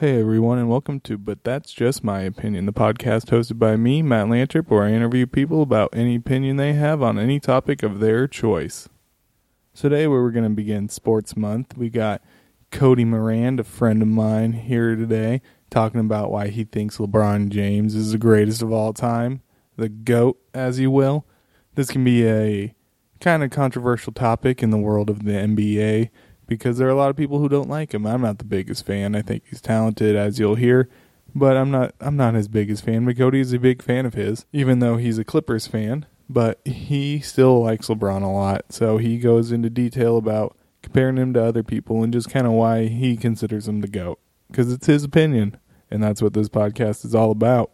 Hey everyone, and welcome to But That's Just My Opinion, the podcast hosted by me, Matt Lantrip, where I interview people about any opinion they have on any topic of their choice. Today, we're going to begin Sports Month, we got Cody Moran, a friend of mine, here today, talking about why he thinks LeBron James is the greatest of all time, the GOAT, as you will. This can be a kind of controversial topic in the world of the NBA because there are a lot of people who don't like him. I'm not the biggest fan. I think he's talented, as you'll hear, but I'm not. I'm not his biggest fan. But is a big fan of his, even though he's a Clippers fan. But he still likes LeBron a lot, so he goes into detail about comparing him to other people and just kind of why he considers him the goat because it's his opinion, and that's what this podcast is all about.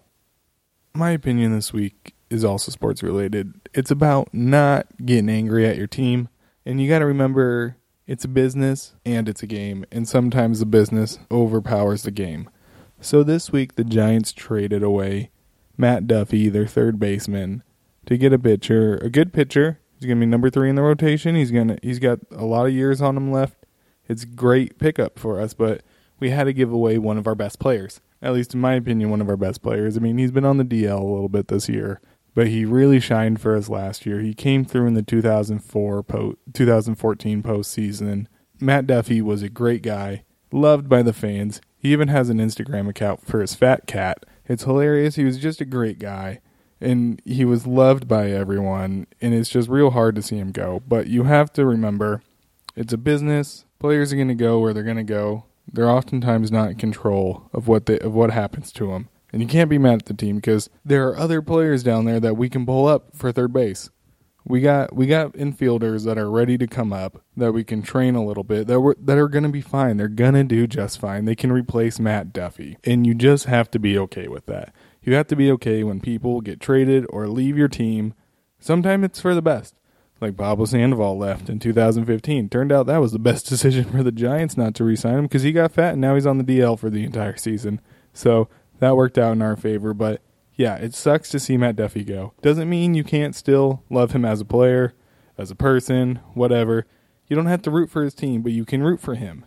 My opinion this week is also sports related. It's about not getting angry at your team, and you got to remember it's a business and it's a game, and sometimes the business overpowers the game. So this week, the Giants traded away Matt Duffy, their third baseman, to get a pitcher, a good pitcher. He's going to be number three in the rotation. He's gonna he's got a lot of years on him left. It's great pickup for us, but we had to give away one of our best players. At least in my opinion, one of our best players. I mean, he's been on the DL a little bit this year but he really shined for us last year. He came through in the 2004 po- 2014 postseason. Matt Duffy was a great guy, loved by the fans. He even has an Instagram account for his fat cat. It's hilarious. He was just a great guy and he was loved by everyone and it's just real hard to see him go. But you have to remember it's a business. Players are going to go where they're going to go. They're oftentimes not in control of what they, of what happens to them. And you can't be mad at the team because there are other players down there that we can pull up for third base. We got we got infielders that are ready to come up that we can train a little bit that we that are going to be fine. They're going to do just fine. They can replace Matt Duffy. And you just have to be okay with that. You have to be okay when people get traded or leave your team. Sometimes it's for the best. Like Pablo Sandoval left in 2015. Turned out that was the best decision for the Giants not to re-sign him because he got fat and now he's on the DL for the entire season. So that worked out in our favor. But yeah, it sucks to see Matt Duffy go. Doesn't mean you can't still love him as a player, as a person, whatever. You don't have to root for his team, but you can root for him.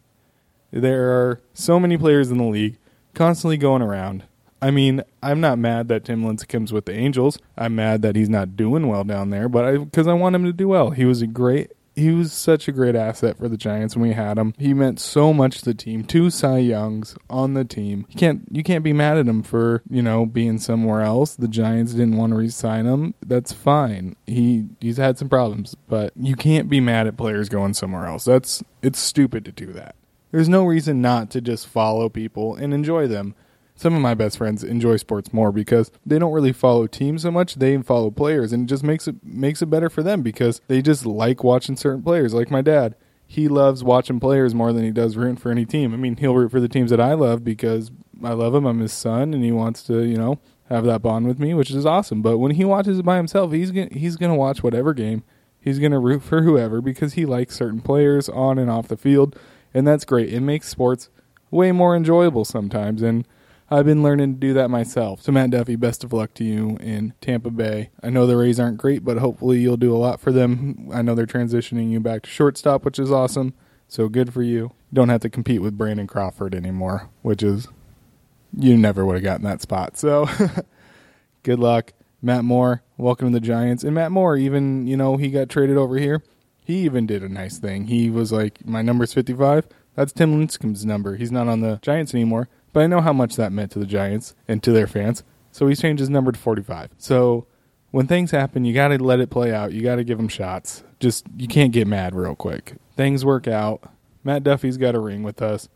There are so many players in the league constantly going around. I mean, I'm not mad that Tim Lincecum's with the Angels. I'm mad that he's not doing well down there, but because I, I want him to do well. He was a great he was such a great asset for the Giants when we had him. He meant so much to the team. Two Cy Youngs on the team. You can't you can't be mad at him for you know being somewhere else. The Giants didn't want to re-sign him. That's fine. He he's had some problems, but you can't be mad at players going somewhere else. That's it's stupid to do that. There's no reason not to just follow people and enjoy them some of my best friends enjoy sports more because they don't really follow teams so much. They follow players and it just makes it makes it better for them because they just like watching certain players. Like my dad he loves watching players more than he does rooting for any team. I mean he'll root for the teams that i love because i love him. I'm his son and he wants to you know have that bond with me which is awesome. But when he watches it by himself he's gonna he's gonna watch whatever game. He's gonna root for whoever because he likes certain players on and off the field and that's great. It makes sports way more enjoyable sometimes and I've been learning to do that myself. So, Matt Duffy, best of luck to you in Tampa Bay. I know the Rays aren't great, but hopefully you'll do a lot for them. I know they're transitioning you back to shortstop, which is awesome. So, good for you. Don't have to compete with Brandon Crawford anymore, which is, you never would have gotten that spot. So, good luck. Matt Moore, welcome to the Giants. And Matt Moore, even, you know, he got traded over here. He even did a nice thing. He was like, my number's 55. That's Tim Lincecum's number. He's not on the Giants anymore. But I know how much that meant to the Giants and to their fans. So he's changed his number to 45. So when things happen, you got to let it play out. You got to give them shots. Just, you can't get mad real quick. Things work out. Matt Duffy's got a ring with us.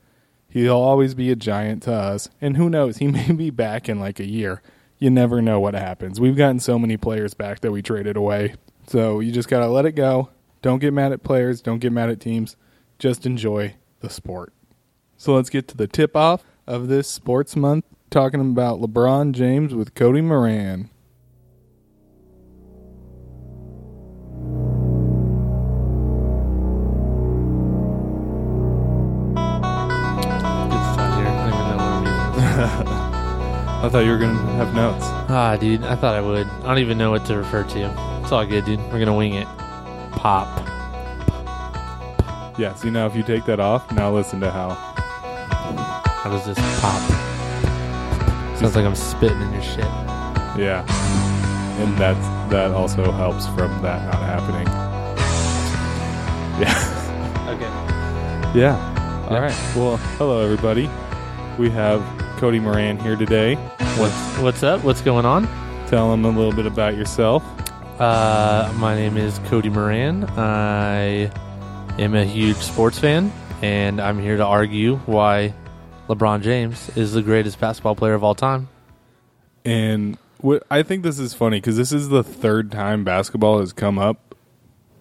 He'll always be a giant to us. And who knows, he may be back in like a year. You never know what happens. We've gotten so many players back that we traded away. So you just got to let it go. Don't get mad at players. Don't get mad at teams. Just enjoy the sport. So let's get to the tip off of this sports month, talking about LeBron James with Cody Moran. I thought you were gonna have notes. Ah, dude, I thought I would. I don't even know what to refer to. It's all good, dude. We're gonna wing it. Pop. Yeah, see now if you take that off, now listen to how. How does this pop? Sounds like I'm spitting in your shit. Yeah. And that's that also helps from that not happening. Yeah. Okay. Yeah. All right. Well, hello everybody. We have Cody Moran here today. What's what's up? What's going on? Tell him a little bit about yourself. Uh, my name is Cody Moran. I am a huge sports fan, and I'm here to argue why LeBron James is the greatest basketball player of all time. And what I think this is funny because this is the third time basketball has come up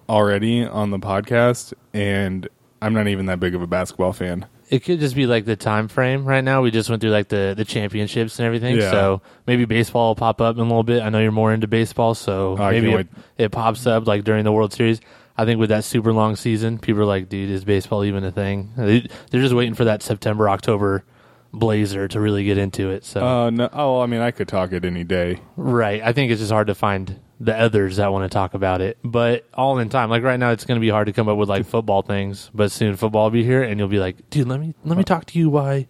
already on the podcast, and I'm not even that big of a basketball fan. It could just be like the time frame right now. We just went through like the, the championships and everything. Yeah. So maybe baseball will pop up in a little bit. I know you're more into baseball, so oh, I maybe can't it, it pops up like during the World Series. I think with that super long season, people are like, dude, is baseball even a thing? They- They're just waiting for that September, October blazer to really get into it. So Uh, no, oh, I mean, I could talk it any day. Right. I think it's just hard to find the others that want to talk about it. But all in time. Like right now it's gonna be hard to come up with like football things, but soon football will be here and you'll be like, dude, let me let me talk to you why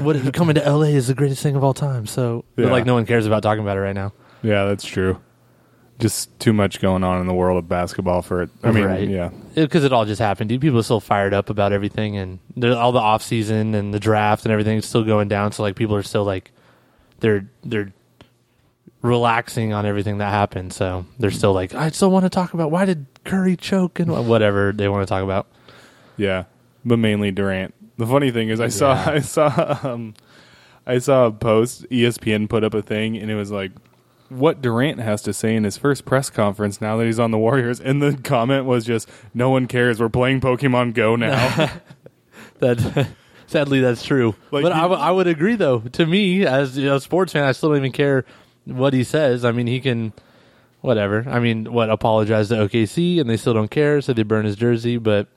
what coming to LA is the greatest thing of all time. So Yeah. like no one cares about talking about it right now. Yeah, that's true. Just too much going on in the world of basketball for it. I mean, Right. yeah, Because it, all just happened, dude. People are still fired up about everything and all the off season and the draft and everything is still going down. So like people are still like they're they're relaxing on everything that happened. So they're still like, I still want to talk about why did Curry choke and whatever they want to talk about. yeah, but mainly Durant. The funny thing is, I saw, I saw, um, I saw a post. ESPN put up a thing, and it was like, "What Durant has to say in his first press conference now that he's on the Warriors." And the comment was just, "No one cares. We're playing Pokemon Go now." That sadly that's true. Like, but I w- I would agree though. To me, as a sports fan, I still don't even care what he says. I mean, he can whatever. I mean, what apologize to OKC and they still don't care, so they burn his jersey. But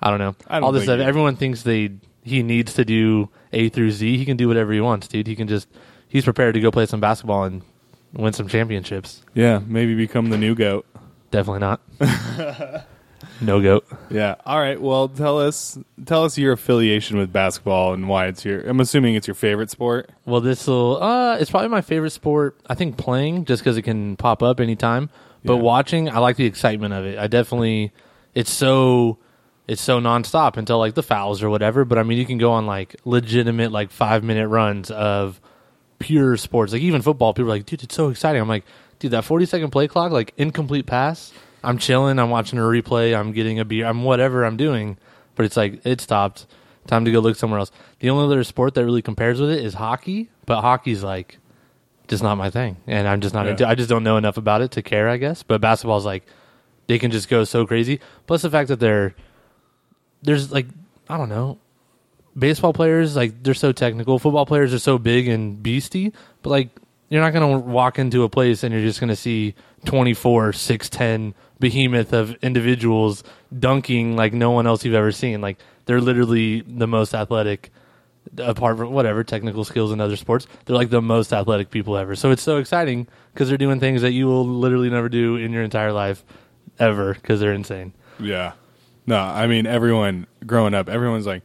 I don't know. I don't All this stuff. Everyone thinks they he needs to do A through Z. He can do whatever he wants, dude. He can just he's prepared to go play some basketball and win some championships. yeah, maybe become the new goat. Definitely not. no goat. Yeah. All right. Well, tell us, tell us your affiliation with basketball and why it's your. I'm assuming it's your favorite sport. Well, this will. Uh, it's probably my favorite sport. I think playing just because it can pop up anytime. But Yeah. watching, I like the excitement of it. I definitely. It's so. It's so nonstop until like the fouls or whatever. But I mean, you can go on like legitimate like five minute runs of pure sports. Like even football, people are like, dude, it's so exciting. I'm like, dude, that 40 second play clock, like incomplete pass. I'm chilling. I'm watching a replay. I'm getting a beer. I'm whatever I'm doing. But it's like it stopped. Time to go look somewhere else. The only other sport that really compares with it is hockey. But hockey's like just not my thing, and I'm just not Yeah. into. I just don't know enough about it to care. I guess. But basketball's like they can just go so crazy. Plus the fact that they're there's like I don't know baseball players like they're so technical. Football players are so big and beasty but like you're not going to walk into a place and you're just going to see 24 610 behemoth of individuals dunking like no one else you've ever seen. Like they're literally the most athletic apart from whatever technical skills in other sports they're like the most athletic people ever. So it's so exciting because they're doing things that you will literally never do in your entire life ever because they're insane. Yeah. No, I mean everyone growing up, everyone's like,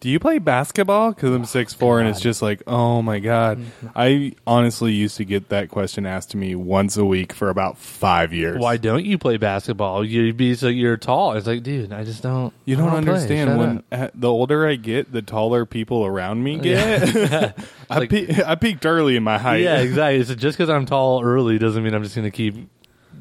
"Do you play basketball?" Because I'm six four, and it's just like, "Oh my god!" I honestly used to get that question asked to me once a week for about five years. Why don't you play basketball? You'd be so you're tall. It's like, dude, I just don't. You don't play. understand Shut when up. uh, the older I get, the taller people around me get. I, Like- pe- I peaked early in my height. Yeah, exactly. So just because I'm tall early doesn't mean I'm just going to keep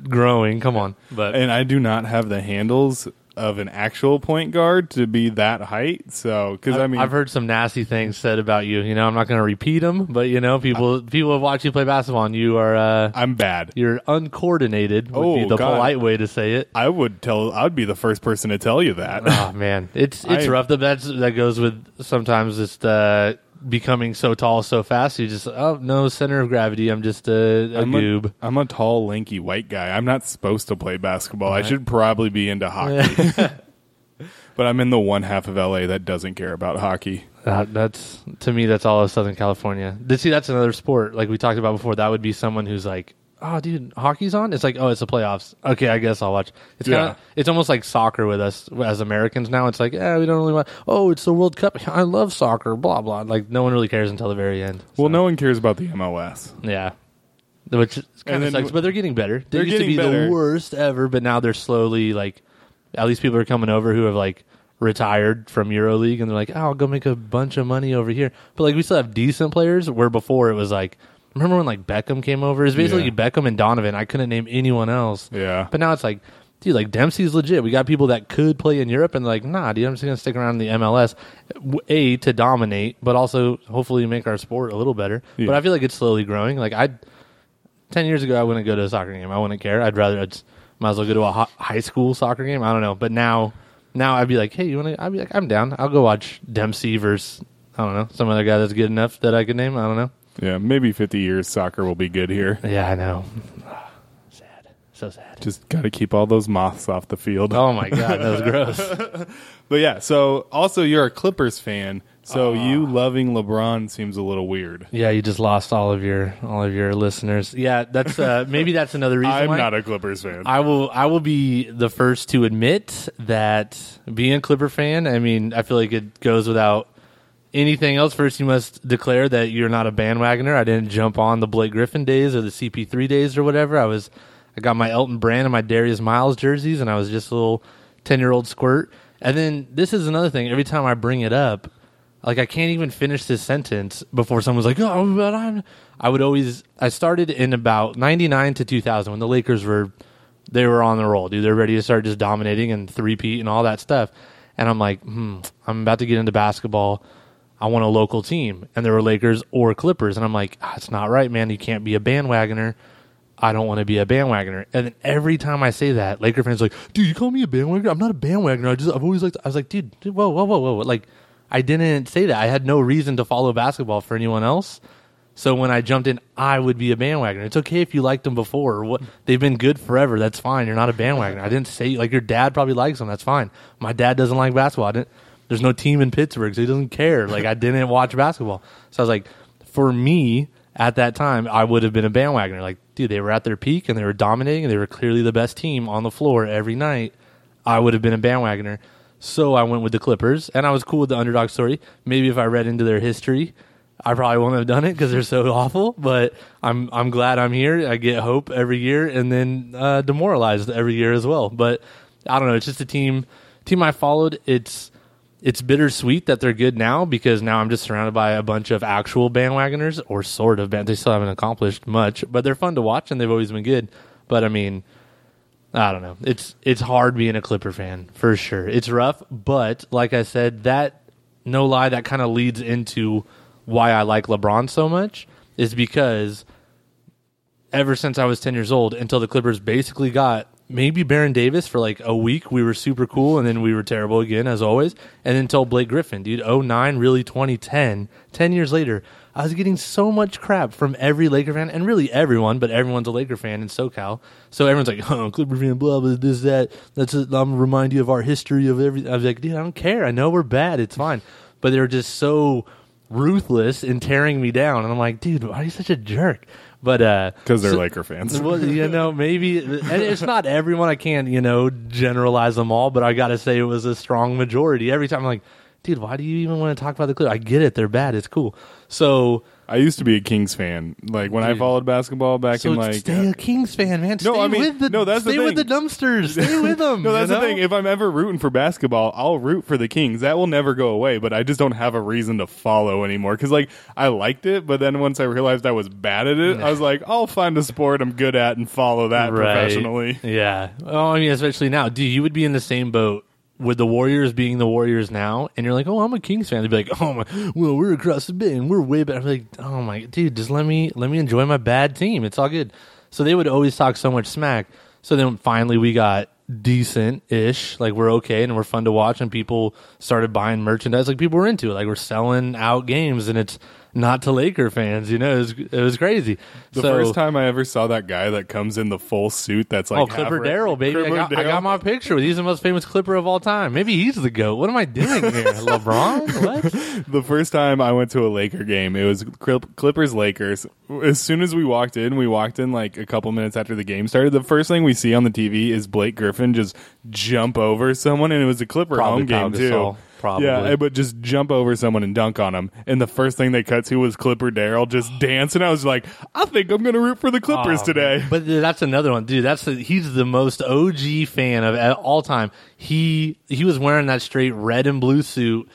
growing. Come on, but and I do not have the handles of an actual point guard to be that height. So, because I mean, I've heard some nasty things said about you. You know, I'm not going to repeat them, but you know, people people have watched you play basketball, and you are uh, I'm bad. you're uncoordinated. Would be Oh, the God. polite way to say it. I would tell. I'd be the first person to tell you that. oh man, it's it's I- rough. That that goes with sometimes just uh, becoming so tall so fast. You just oh no center of gravity. I'm just a, a I'm goob. A, I'm a tall, lanky white guy. I'm not supposed to play basketball. I should probably be into hockey. but I'm in the one half of LA that doesn't care about hockey. Uh, that's to me. That's all of Southern California. See, that's another sport like we talked about before. That would be someone who's like oh, dude, hockey's on. It's like, oh, it's the playoffs. Okay, I guess I'll watch. It's kind Yeah. of, it's almost like soccer with us as Americans now. It's like, yeah, we don't really want. Oh, it's the World Cup. I love soccer. Blah blah. Like no one really cares until the very end. Well, no one cares about the MLS. yeah. Which kind of sucks, but they're getting better. They used to be better. the worst ever, but now they're slowly like, at least people are coming over who have like retired from EuroLeague, and they're like, oh, I'll go make a bunch of money over here. But like, we still have decent players. Where before it was like, remember when like Beckham came over? It's basically Yeah. Beckham and Donovan. I couldn't name anyone else. Yeah. But now it's like, dude, like Dempsey's legit. We got people that could play in Europe, and like, nah, dude, I'm just gonna stick around in the MLS, a to dominate, but also hopefully make our sport a little better. Yeah. But I feel like it's slowly growing. Like I, ten years ago, I wouldn't go to a soccer game. I wouldn't care. I'd rather I'd, might as well go to a high school soccer game. I don't know. But now, now I'd be like, hey, you want to? I'd be like, I'm down. I'll go watch Dempsey versus I don't know some other guy that's good enough that I could name. I don't know. Yeah, maybe 50 years soccer will be good here. Yeah, I know. sad, so sad. Just got to keep all those moths off the field. Oh my god, that was gross. But yeah, so also you're a Clippers fan, so you loving LeBron seems a little weird. Yeah, you just lost all of your all of your listeners. Yeah, that's uh, maybe that's another reason. I'm why. not a Clippers fan. I will I will be the first to admit that being a Clipper fan, I mean, I feel like it goes without anything else. First, you must declare that you're not a bandwagoner. I didn't jump on the Blake Griffin days or the CP3 days or whatever. I was I got my Elton Brand and my Darius Miles jerseys, and I was just a little ten year old squirt. And then this is another thing. Every time I bring it up, like I can't even finish this sentence before someone's like, "Oh, but I'm." I would always. I started in about '99 to 2000 when the Lakers were, they were on the roll, dude. They're ready to start just dominating and three peat and all that stuff. And I'm like, hmm, I'm about to get into basketball. I want a local team, and there were Lakers or Clippers, and I'm like, ah, it's not right, man. You can't be a bandwagoner. I don't want to be a bandwagoner. And then every time I say that, Laker fans are like, dude, you call me a bandwagoner? I'm not a bandwagoner. I just I've always liked I was like, dude, dude, whoa, whoa, whoa, whoa. Like I didn't say that. I had no reason to follow basketball for anyone else. So when I jumped in, I would be a bandwagoner. It's okay if you liked them before. Or what they've been good forever. That's fine. You're not a bandwagoner. I didn't say like your dad probably likes them. That's fine. My dad doesn't like basketball. I didn't, there's no team in Pittsburgh, so he doesn't care. Like I didn't watch basketball. So I was like, for me at that time, I would have been a bandwagoner. Like, dude, they were at their peak and they were dominating and they were clearly the best team on the floor every night. I would have been a bandwagoner. So I went with the Clippers, and I was cool with the underdog story. Maybe if I read into their history, I probably wouldn't have done it because they're so awful. But I'm I'm glad I'm here. I get hope every year, and then uh, demoralized every year as well. But I don't know. It's just a team team I followed. It's it's bittersweet that they're good now because now I'm just surrounded by a bunch of actual bandwagoners or sort of band. They still haven't accomplished much, but they're fun to watch and they've always been good. But I mean, I don't know. It's it's hard being a Clipper fan for sure. It's rough, but like I said, that no lie, that kind of leads into why I like LeBron so much is because ever since I was ten years old until the Clippers basically got maybe Baron Davis for like a week, we were super cool, and then we were terrible again as always. And then until Blake Griffin, dude, 09, really 2010, 10 years later, I was getting so much crap from every Laker fan, and really everyone, but everyone's a Laker fan in SoCal. So everyone's like, oh, Clipper fan, blah, blah, this, that. That's a, I'm gonna remind you of our history of everything. I was like, dude, I don't care. I know we're bad. It's fine. But they were just so ruthless in tearing me down. And I'm like, dude, why are you such a jerk? But, uh, Because they're so- Laker fans. well, you know, maybe and it's not everyone. I can't, you know, generalize them all, but I got to say it was a strong majority. Every time I'm like, dude, why do you even want to talk about the Clippers? I get it; they're bad. It's cool. So, I used to be a Kings fan. Like when I followed basketball back so in like stay uh, a Kings fan, man. No, stay I mean- with the no, that's the stay with the thing. dumpsters. Stay with them. No, that's the thing. If I'm ever rooting for basketball, I'll root for the Kings. That will never go away. But I just don't have a reason to follow anymore. Because like I liked it, but then once I realized I was bad at it, I was like, I'll find a sport I'm good at and follow that professionally. Yeah. Oh, I mean, especially now, dude, you would be in the same boat with the Warriors being the Warriors now, and you're like, oh, I'm a Kings fan. They'd be like, oh my, well, we're across the bay and we're way better. I'm like, oh my, dude, just let me let me enjoy my bad team. It's all good. So they would always talk so much smack. So then finally we got decent ish, like we're okay and we're fun to watch, and people started buying merchandise. Like people were into it. Like we're selling out games, and it's not to Laker fans. You know, it was, it was crazy. The so, first time I ever saw that guy that comes in the full suit that's like oh, Clipper Darrell, baby! I got, I got my picture with. He's the most famous Clipper of all time. Maybe he's the goat. What am I doing here, LeBron? What? the first time I went to a Laker game, it was Clippers Lakers. As soon as we walked in, we walked in like a couple minutes after the game started. The first thing we see on the TV is Blake Griffin just jump over someone, and it was a Clipper Probably home game too. Probably. Yeah, but just jump over someone and dunk on him. And the first thing they cut to was Clipper Darrell just dancing. I was like, I think I'm going to root for the Clippers Oh, today. man. But that's another one, dude. That's the, he's the most OG fan of all time. He he was wearing that straight red and blue suit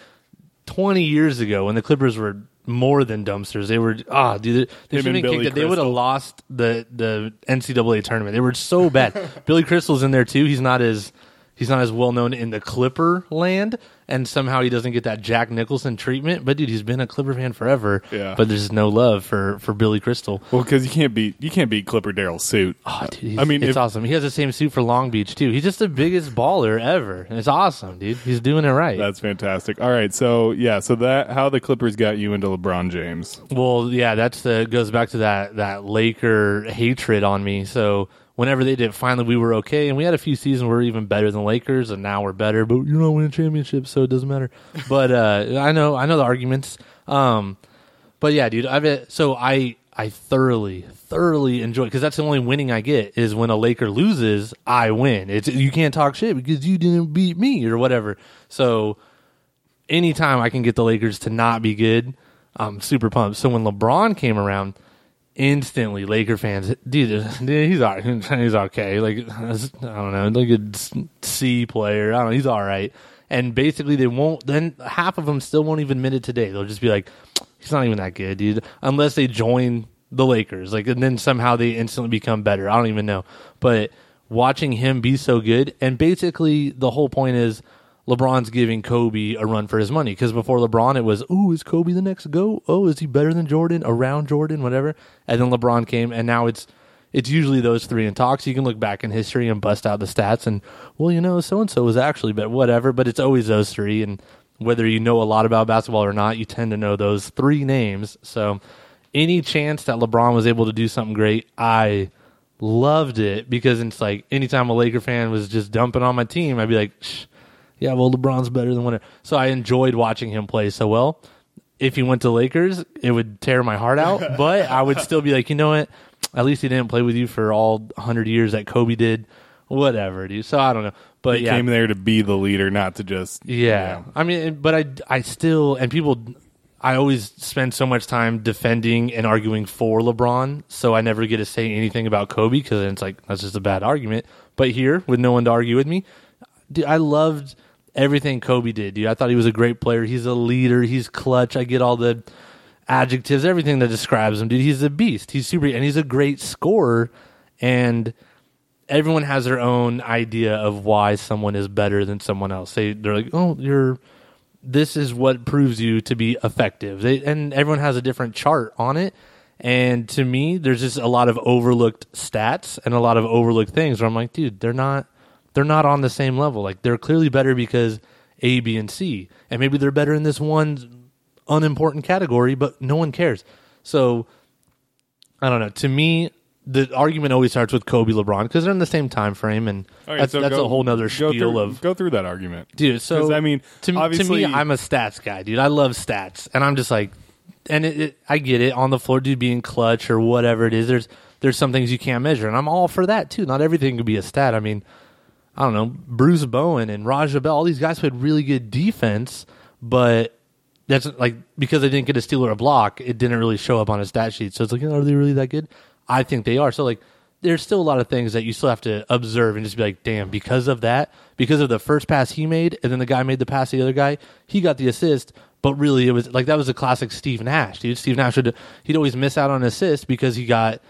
twenty years ago when the Clippers were more than dumpsters. They were ah, dude. They, Him should have been Billy kicked. They would have lost the the NCAA tournament. They were so bad. Billy Crystal's in there too. He's not as he's not as well known in the Clipper land, and somehow he doesn't get that Jack Nicholson treatment. But dude, he's been a Clipper fan forever. Yeah. But there's no love for for Billy Crystal. Well, because you can't beat you can't beat Clipper Darrell's suit. Oh, dude, he's, I mean, it's if- awesome. He has the same suit for Long Beach too. He's just the biggest baller ever, and it's awesome, dude. He's doing it right. That's fantastic. All right, so yeah, so that how the Clippers got you into LeBron James. well, yeah, that's the goes back to that that Laker hatred on me. So whenever they did, finally we were okay, and we had a few seasons where we were even better than Lakers, and now we're better. But you're not winning championships, so it doesn't matter. But uh, I know, I know the arguments. Um, but yeah, dude, I've so I I thoroughly thoroughly enjoy because that's the only winning I get is when a Laker loses, I win. It's you can't talk shit because you didn't beat me or whatever. So anytime I can get the Lakers to not be good, I'm super pumped. So when LeBron came around, instantly Laker fans, dude, dude he's all right. he's okay. Like I don't know, like a C player. I don't know, he's all right. And basically, they won't. Then half of them still won't even admit it today. They'll just be like, "He's not even that good, dude." Unless they join the Lakers, like, and then somehow they instantly become better. I don't even know. But watching him be so good, and basically the whole point is LeBron's giving Kobe a run for his money because before LeBron, it was, "Oh, is Kobe the next go? Oh, is he better than Jordan? Around Jordan, whatever." And then LeBron came, and now it's it's usually those three in talks. You can look back in history and bust out the stats, and well, you know, so and so was actually, but whatever. But it's always those three, and whether you know a lot about basketball or not, you tend to know those three names. So, any chance that LeBron was able to do something great, I loved it because it's like anytime a Laker fan was just dumping on my team, I'd be like, Shh, yeah, well, LeBron's better than whatever. So I enjoyed watching him play so well. If he went to Lakers, it would tear my heart out, but I would still be like, you know what? At least he didn't play with you for all 100 years that Kobe did. Whatever, dude. So I don't know. But He yeah, came there to be the leader, not to just yeah. I mean, but I, I still, and people, I always spend so much time defending and arguing for LeBron, so I never get to say anything about Kobe because it's like, that's just a bad argument. But here, with no one to argue with me, dude, I loved everything Kobe did, dude. I thought he was a great player. He's a leader. He's clutch. I get all the adjectives, everything that describes him, dude. He's a beast. He's super, and he's a great scorer. And everyone has their own idea of why someone is better than someone else. They they're like, oh, you're. This is what proves you to be effective. They, and everyone has a different chart on it. And to me, there's just a lot of overlooked stats and a lot of overlooked things where I'm like, dude, they're not they're not on the same level. Like they're clearly better because A, B, and C. And maybe they're better in this one unimportant category, but no one cares. So I don't know. To me, the argument always starts with Kobe LeBron because they're in the same time frame and right, that's, so that's go- a whole nother spiel through, of go through that argument. dude. So I mean, to, to me, I'm a stats guy, dude. I love stats, and I'm just like, and it, it, I get it on the floor, dude, being clutch or whatever it is. There's there's some things you can't measure, and I'm all for that too. Not everything could be a stat. I mean, I don't know, Bruce Bowen and Raja Bell, all these guys played really good defense, but that's like because they didn't get a steal or a block, it didn't really show up on a stat sheet. So it's like, are they really that good? I think they are. So like, there's still a lot of things that you still have to observe and just be like, damn, because of that, because of the first pass he made, and then the guy made the pass to the other guy, he got the assist. But really, it was like that was a classic Steve Nash, dude. Steve Nash would he'd always miss out on an assist because he got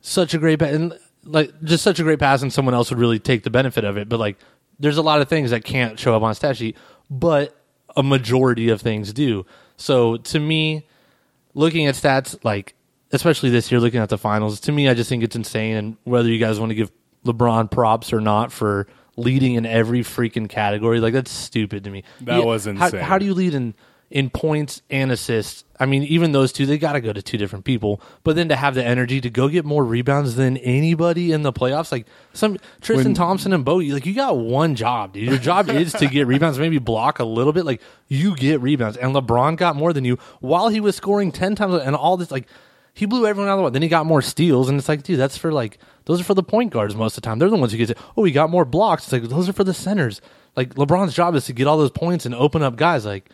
such a great pass, like just such a great pass, and someone else would really take the benefit of it. But like, there's a lot of things that can't show up on a stat sheet, but a majority of things do. So to me, looking at stats, like especially this year, looking at the finals, to me, I just think it's insane. And whether you guys want to give LeBron props or not for leading in every freaking category, like that's stupid to me. That was How, insane. how do you lead in in points and assists. I mean, even those two, they got to go to two different people. But then to have the energy to go get more rebounds than anybody in the playoffs, like some Tristan When- Thompson and Bo, like you got one job, dude. Your job is to get rebounds, maybe block a little bit. Like you get rebounds, and LeBron got more than you while he was scoring ten times and all this. Like he blew everyone out of the water. Then he got more steals, and it's like, dude, that's for like those are for the point guards most of the time. They're the ones who get it. Oh, he got more blocks. It's like those are for the centers. Like LeBron's job is to get all those points and open up guys. Like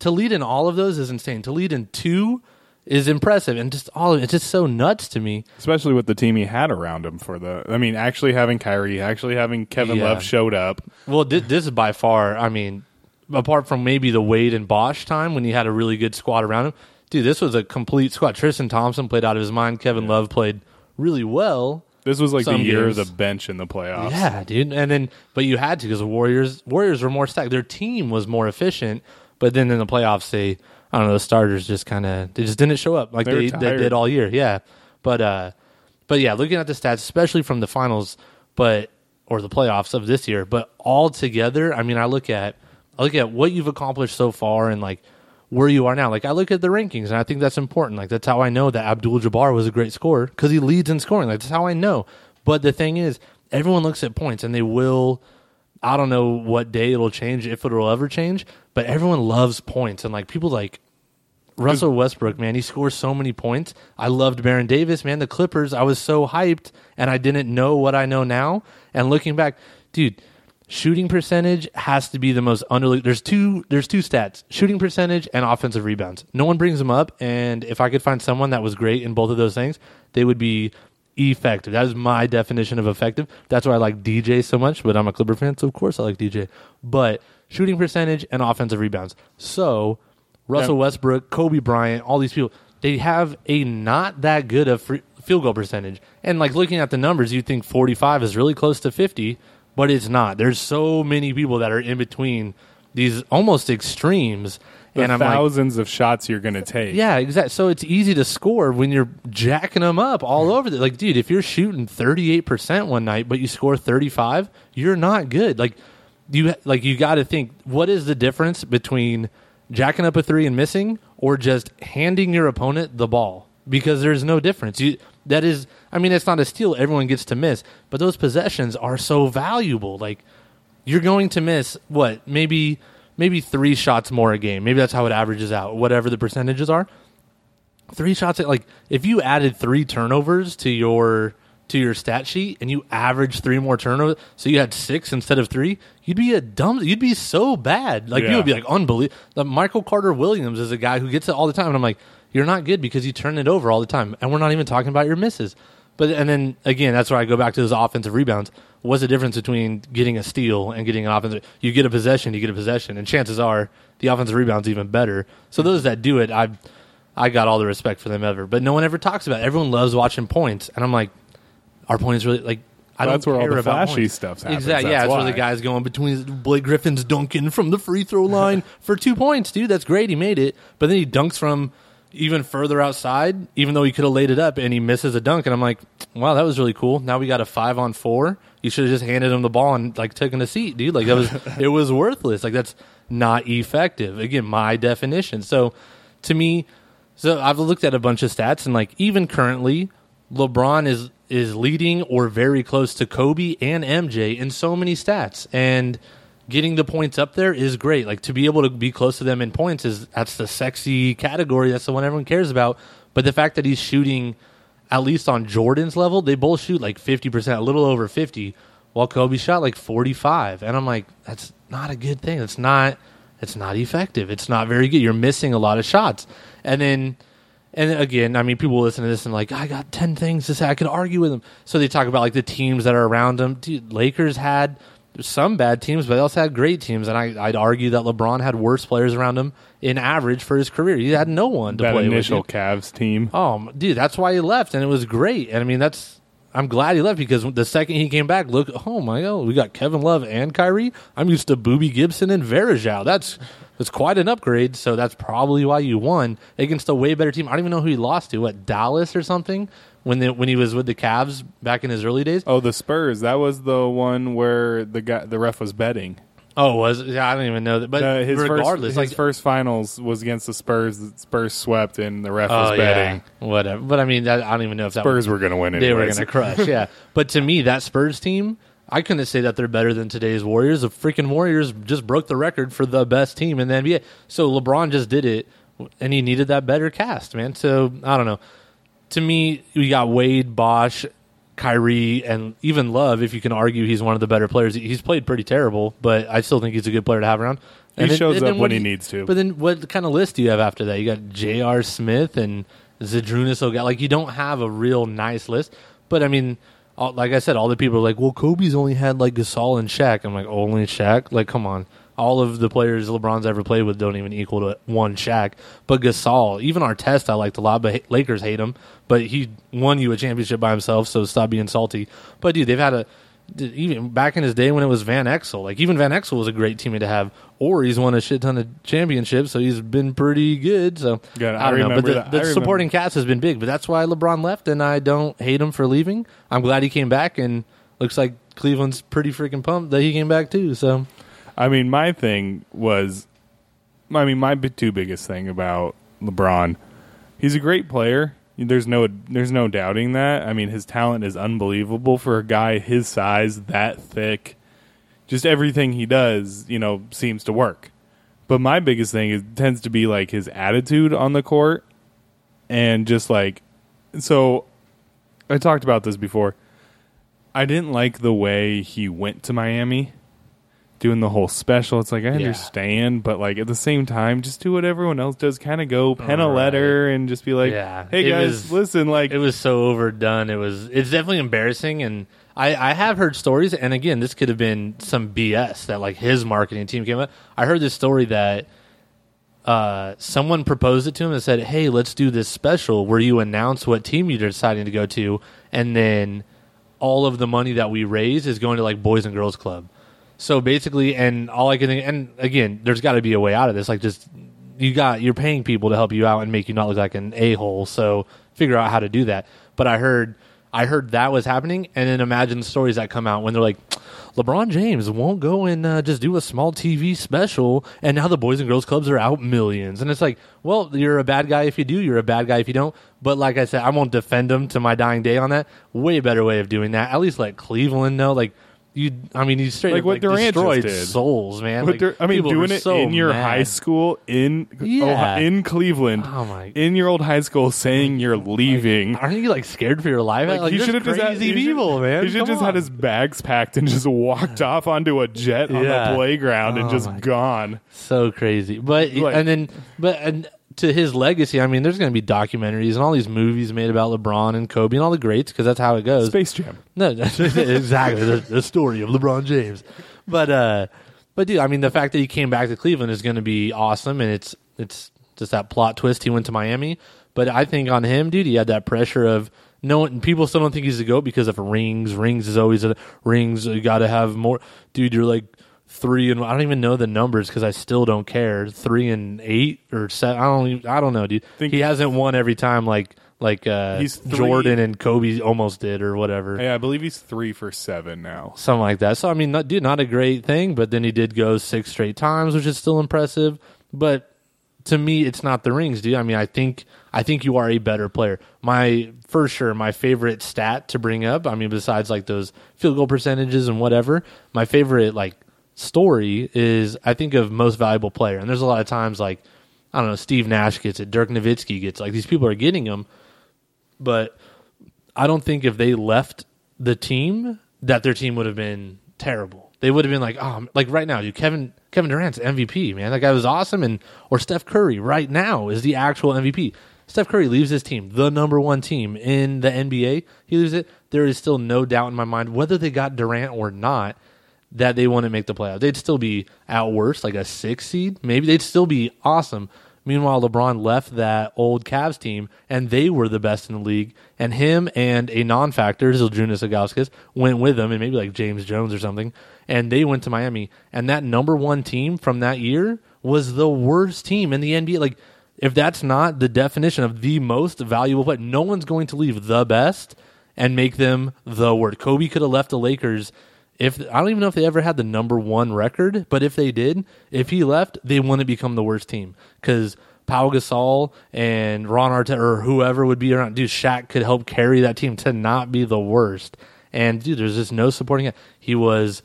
to lead in all of those is insane. To lead in two is impressive, and just all of it's just so nuts to me. especially with the team he had around him for the. I mean, actually having Kyrie, actually having Kevin Yeah. Love showed up. Well, thi- this is by far. I mean, apart from maybe the Wade and Bosh time when he had a really good squad around him, dude, this was a complete squad. Tristan Thompson played out of his mind. Kevin Love played really well. This was like Some the year games. of the bench in the playoffs. Yeah, dude. And then, but you had to because the Warriors Warriors were more stacked. Their team was more efficient, but then in the playoffs, they I don't know the starters just kind of they just didn't show up like They they, they did all year. Yeah, but uh, but yeah, looking at the stats, especially from the finals, but or the playoffs of this year, but all together, I mean, I look at I look at what you've accomplished so far and like where you are now. Like I look at the rankings, and I think that's important. Like that's how I know that Abdul Jabbar was a great scorer because he leads in scoring. Like that's how I know. But the thing is, everyone looks at points, and they will. I don't know what day it'll change, if it will ever change, but everyone loves points, and like people like Russell Westbrook, man, he scores so many points. I loved Baron Davis, man. The Clippers, I was so hyped, and I didn't know what I know now. And looking back, dude, shooting percentage has to be the most underlooked. There's two. There's two stats: shooting percentage and offensive rebounds. No one brings them up, and if I could find someone that was great in both of those things, they would be effective. That is my definition of effective. That's why I like DJ so much. But I'm a Clipper fan, so of course I like DJ. But shooting percentage and offensive rebounds. So Russell Westbrook, Kobe Bryant, all these people, they have a not that good of free, field goal percentage. And like looking at the numbers, you think 45 is really close to 50, but it's not. There's so many people that are in between these almost extremes. The and I'm like, thousands of shots you're going to take. yeah, exactly. So it's easy to score when you're jacking them up all over. The, like, dude, if you're shooting 38% one night, but you score 35, you're not good. Like, you like you got to think what is the difference between jacking up a three and missing, or just handing your opponent the ball? Because there's no difference. You that is, I mean, it's not a steal. Everyone gets to miss, but those possessions are so valuable. Like, you're going to miss what maybe maybe three shots more a game. Maybe that's how it averages out. Whatever the percentages are, three shots. at Like if you added three turnovers to your to your stat sheet and you average three more turnovers, so you had six instead of three, you'd be a dumb. You'd be so bad. Like you would be like unbelievable. Like Michael Carter Williams is a guy who gets it all the time, and I'm like, you're not good because you turn it over all the time, and we're not even talking about your misses. But and then again, that's where I go back to those offensive rebounds. What's the difference between getting a steal and getting an offensive? You get a possession, you get a possession, and chances are the offensive rebound's even better. So those that do it, I I got all the respect for them ever. But no one ever talks about. it. Everyone loves watching points, and I'm like, our points really like. I That's don't where all the flashy points. stuff happens. Exactly. Yeah, That's that's where the guys going between Blake Griffin's dunking from the free throw line for two points, dude. That's great. He made it, but then he dunks from even further outside, even though he could have laid it up, and he misses a dunk. And I'm like, wow, that was really cool. Now we got a five on four. You should have just handed him the ball and like taken a seat, dude. Like that was it was worthless. Like that's not effective. Again, my definition. So to me, so I've looked at a bunch of stats and like even currently, LeBron is is leading or very close to Kobe and MJ in so many stats and getting the points up there is great. Like to be able to be close to them in points is that's the sexy category. That's the one everyone cares about. But the fact that he's shooting at least on Jordan's level, they both shoot like 50%, a little over 50, while Kobe shot like 45. And I'm like, that's not a good thing. It's not it's not effective. It's not very good. You're missing a lot of shots. And then and again, I mean, people listen to this and like, I got ten things to say. I could argue with them. So they talk about like the teams that are around them. Dude, Lakers had some bad teams, but they also had great teams. And I, I'd argue that LeBron had worse players around him in average for his career. He had no one to that play initial with. Cavs team. Oh, dude, that's why he left, and it was great. And I mean, that's I'm glad he left because the second he came back, look, oh my god, we got Kevin Love and Kyrie. I'm used to Boobie Gibson and Varejao. That's that's quite an upgrade. So that's probably why you won against a way better team. I don't even know who he lost to. What Dallas or something when the, when he was with the Cavs back in his early days. Oh, the Spurs. That was the one where the guy, the ref was betting. Oh, was it? Yeah, I don't even know that. But Uh, his regardless, first, like his first finals was against the Spurs. The Spurs swept, and the ref oh was betting yeah, whatever. But I mean, that, I don't even know if that was Spurs were going to win. they were anyways. going to crush. Yeah, but to me, that Spurs team, I couldn't say that they're better than today's Warriors. The freaking Warriors just broke the record for the best team in the NBA. So LeBron just did it, and he needed that better cast, man. So I don't know. To me, we got Wade, Bosh, Kyrie, and even Love. If you can argue he's one of the better players, he's played pretty terrible, but I still think he's a good player to have around. He And then- shows and up when do he needs to. But then, what kind of list do you have after that? You got J.R. Smith and Zydrunas Oga. Like, you don't have a real nice list. But I mean, all, like I said, all the people are like, "Well, Kobe's only had like Gasol and Shaq." I'm like, "Only Shaq? Like, come on." All of the players LeBron's ever played with don't even equal to one Shaq. But Gasol, even Artest, I liked a lot. But Lakers hate him. But he won you a championship by himself, so stop being salty. But dude, they've had a even back in his day when it was Van Exel, like even Van Exel was a great teammate to have. Or he's won a shit ton of championships, so he's been pretty good. So Yeah, I I don't know, but remember the, that. the supporting cast has been big. But that's why LeBron left, and I don't hate him for leaving. I'm glad he came back, and looks like Cleveland's pretty freaking pumped that he came back too. So I mean, my thing was, I mean, my two biggest thing about LeBron, he's a great player. There's no, there's no doubting that. I mean, his talent is unbelievable for a guy his size, that thick. Just everything he does, you know, seems to work. But my biggest thing is tends to be like his attitude on the court, and just like, so, I talked about this before. I didn't like the way he went to Miami doing the whole special. It's like I understand, but like at the same time, just do what everyone else does. Kind of go pen a Right. letter and just be like, Yeah. "Hey It guys, was- listen." Like, it was so overdone. It was. It's definitely embarrassing, and I, I have heard stories. And again, this could have been some BS that like his marketing team came up. I heard this story that uh, someone proposed it to him and said, "Hey, let's do this special where you announce what team you're deciding to go to, and then all of the money that we raise is going to like Boys and Girls Club." So basically, and all I can think, and again, there's got to be a way out of this. Like, just you got you're paying people to help you out and make you not look like an a hole. So figure out how to do that. But I heard, I heard that was happening, and then imagine the stories that come out when they're like, LeBron James won't go and uh, just do a small TV special, and now the Boys and Girls Clubs are out millions. And it's like, well, you're a bad guy if you do, you're a bad guy if you don't. But like I said, I won't defend him to my dying day on that. Way better way of doing that. At least let Cleveland know, like. You, I mean, you straight Like what like, Durant just destroyed did. souls, man. Like, I mean, doing it so in your mad. high school in Yeah. Ohio- in Cleveland, Oh my! in your old high school, saying you're leaving. Aren't you like scared for your life? Like, Like, he there's should have just had, crazy he should- people, man. He should just had his bags packed and just walked off onto a jet on Yeah. the playground and Oh just my gone. so crazy. But Like- and then but and to his legacy, I mean, there's going to be documentaries and all these movies made about LeBron and Kobe and all the greats because that's how it goes. Space Jam. No, exactly the, the story of LeBron James. But uh, but dude, I mean, the fact that he came back to Cleveland is going to be awesome, and it's it's just that plot twist. He went to Miami, but I think on him, dude, he had that pressure of no one. People still don't think he's a goat because of rings. Rings is always a rings. You got to have more, dude. You're like three and I don't even know the numbers because I still don't care. Three and eight or seven. I don't. Even, I don't know, dude. Think- he hasn't won every time like like uh, He's Jordan and Kobe almost did or whatever Yeah, I believe he's three for seven now. something like that. So I mean, not, dude, not a great thing, but then he did go six straight times, which is still impressive. But to me, it's not the rings, dude. I mean, I think I think you are a better player. My for sure, my favorite stat to bring up. I mean, besides like those field goal percentages and whatever, my favorite like story is I think of most valuable player. And there's a lot of times like I don't know, Steve Nash gets it, Dirk Nowitzki gets like these people are getting them, but I don't think if they left the team that their team would have been terrible. They would have been like, oh, like right now, dude, Kevin Kevin Durant's MVP, man. That guy was awesome, and or Steph Curry right now is the actual MVP. Steph Curry leaves his team, the number one team in the NBA. He leaves it. There is still no doubt in my mind whether they got Durant or not that they wouldn't make the playoffs. They'd still be at worst like a six seed. Maybe they'd still be awesome. Meanwhile, LeBron left that old Cavs team, and they were the best in the league. And him and a non-factor, Zydrunas Ilgauskas, went with them, and maybe like James Jones or something. And they went to Miami. And that number one team from that year was the worst team in the NBA. Like, if that's not the definition of the most valuable player, no one's going to leave the best and make them the worst. Kobe could have left the Lakers if I don't even know if they ever had the number one record, but if they did, if he left, they wouldn't become the worst team because Pau Gasol and Ron Artest or whoever would be around. Dude, Shaq could help carry that team to not be the worst. And dude, there's just no supporting it. He was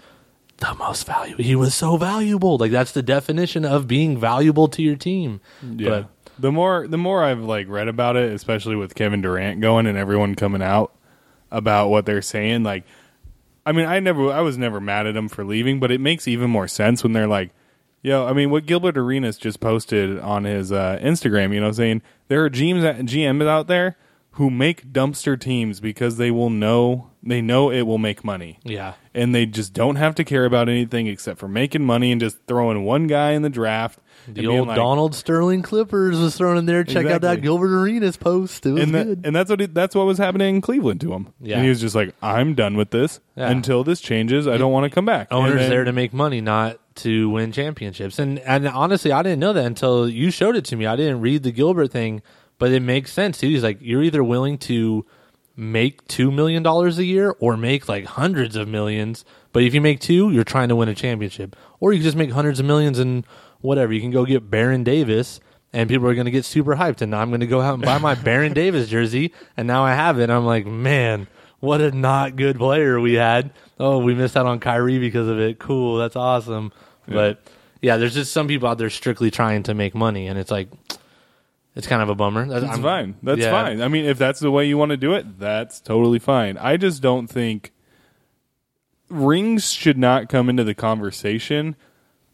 the most valuable. He was so valuable. Like that's the definition of being valuable to your team. Yeah. But the more the more I've like read about it, especially with Kevin Durant going and everyone coming out about what they're saying, like I mean, I never I was never mad at him for leaving, but it makes even more sense when they're like, yo, I mean, what Gilbert Arenas just posted on his uh, Instagram, you know, saying there are GMs GMs out there who make dumpster teams because they will know they know it will make money. yeah. And they just don't have to care about anything except for making money and just throwing one guy in the draft. The old like- Donald Sterling Clippers was thrown in there. Check out that Gilbert Arenas post. It was and that, good. and that's what he, that's what was happening in Cleveland to him. Yeah. And he was just like, I'm done with this. Yeah. Until this changes, I don't want to come back. Owners then- there to make money, not to win championships. And and honestly, I didn't know that until you showed it to me. I didn't read the Gilbert thing, but it makes sense. Too. He's like, you're either willing to make two million dollars a year or make like hundreds of millions. But if you make two, you're trying to win a championship, or you can just make hundreds of millions and whatever. You can go get Baron Davis. And people are going to get super hyped, and now I'm going to go out and buy my Baron Davis jersey, and now I have it. I'm like, man, what a not good player we had. Oh, we missed out on Kyrie because of it. Cool, that's awesome. But yeah, there's just some people out there strictly trying to make money, and it's like, it's kind of a bummer. That's fine. That's yeah. fine. I mean, if that's the way you want to do it, that's totally fine. I just don't think rings should not come into the conversation.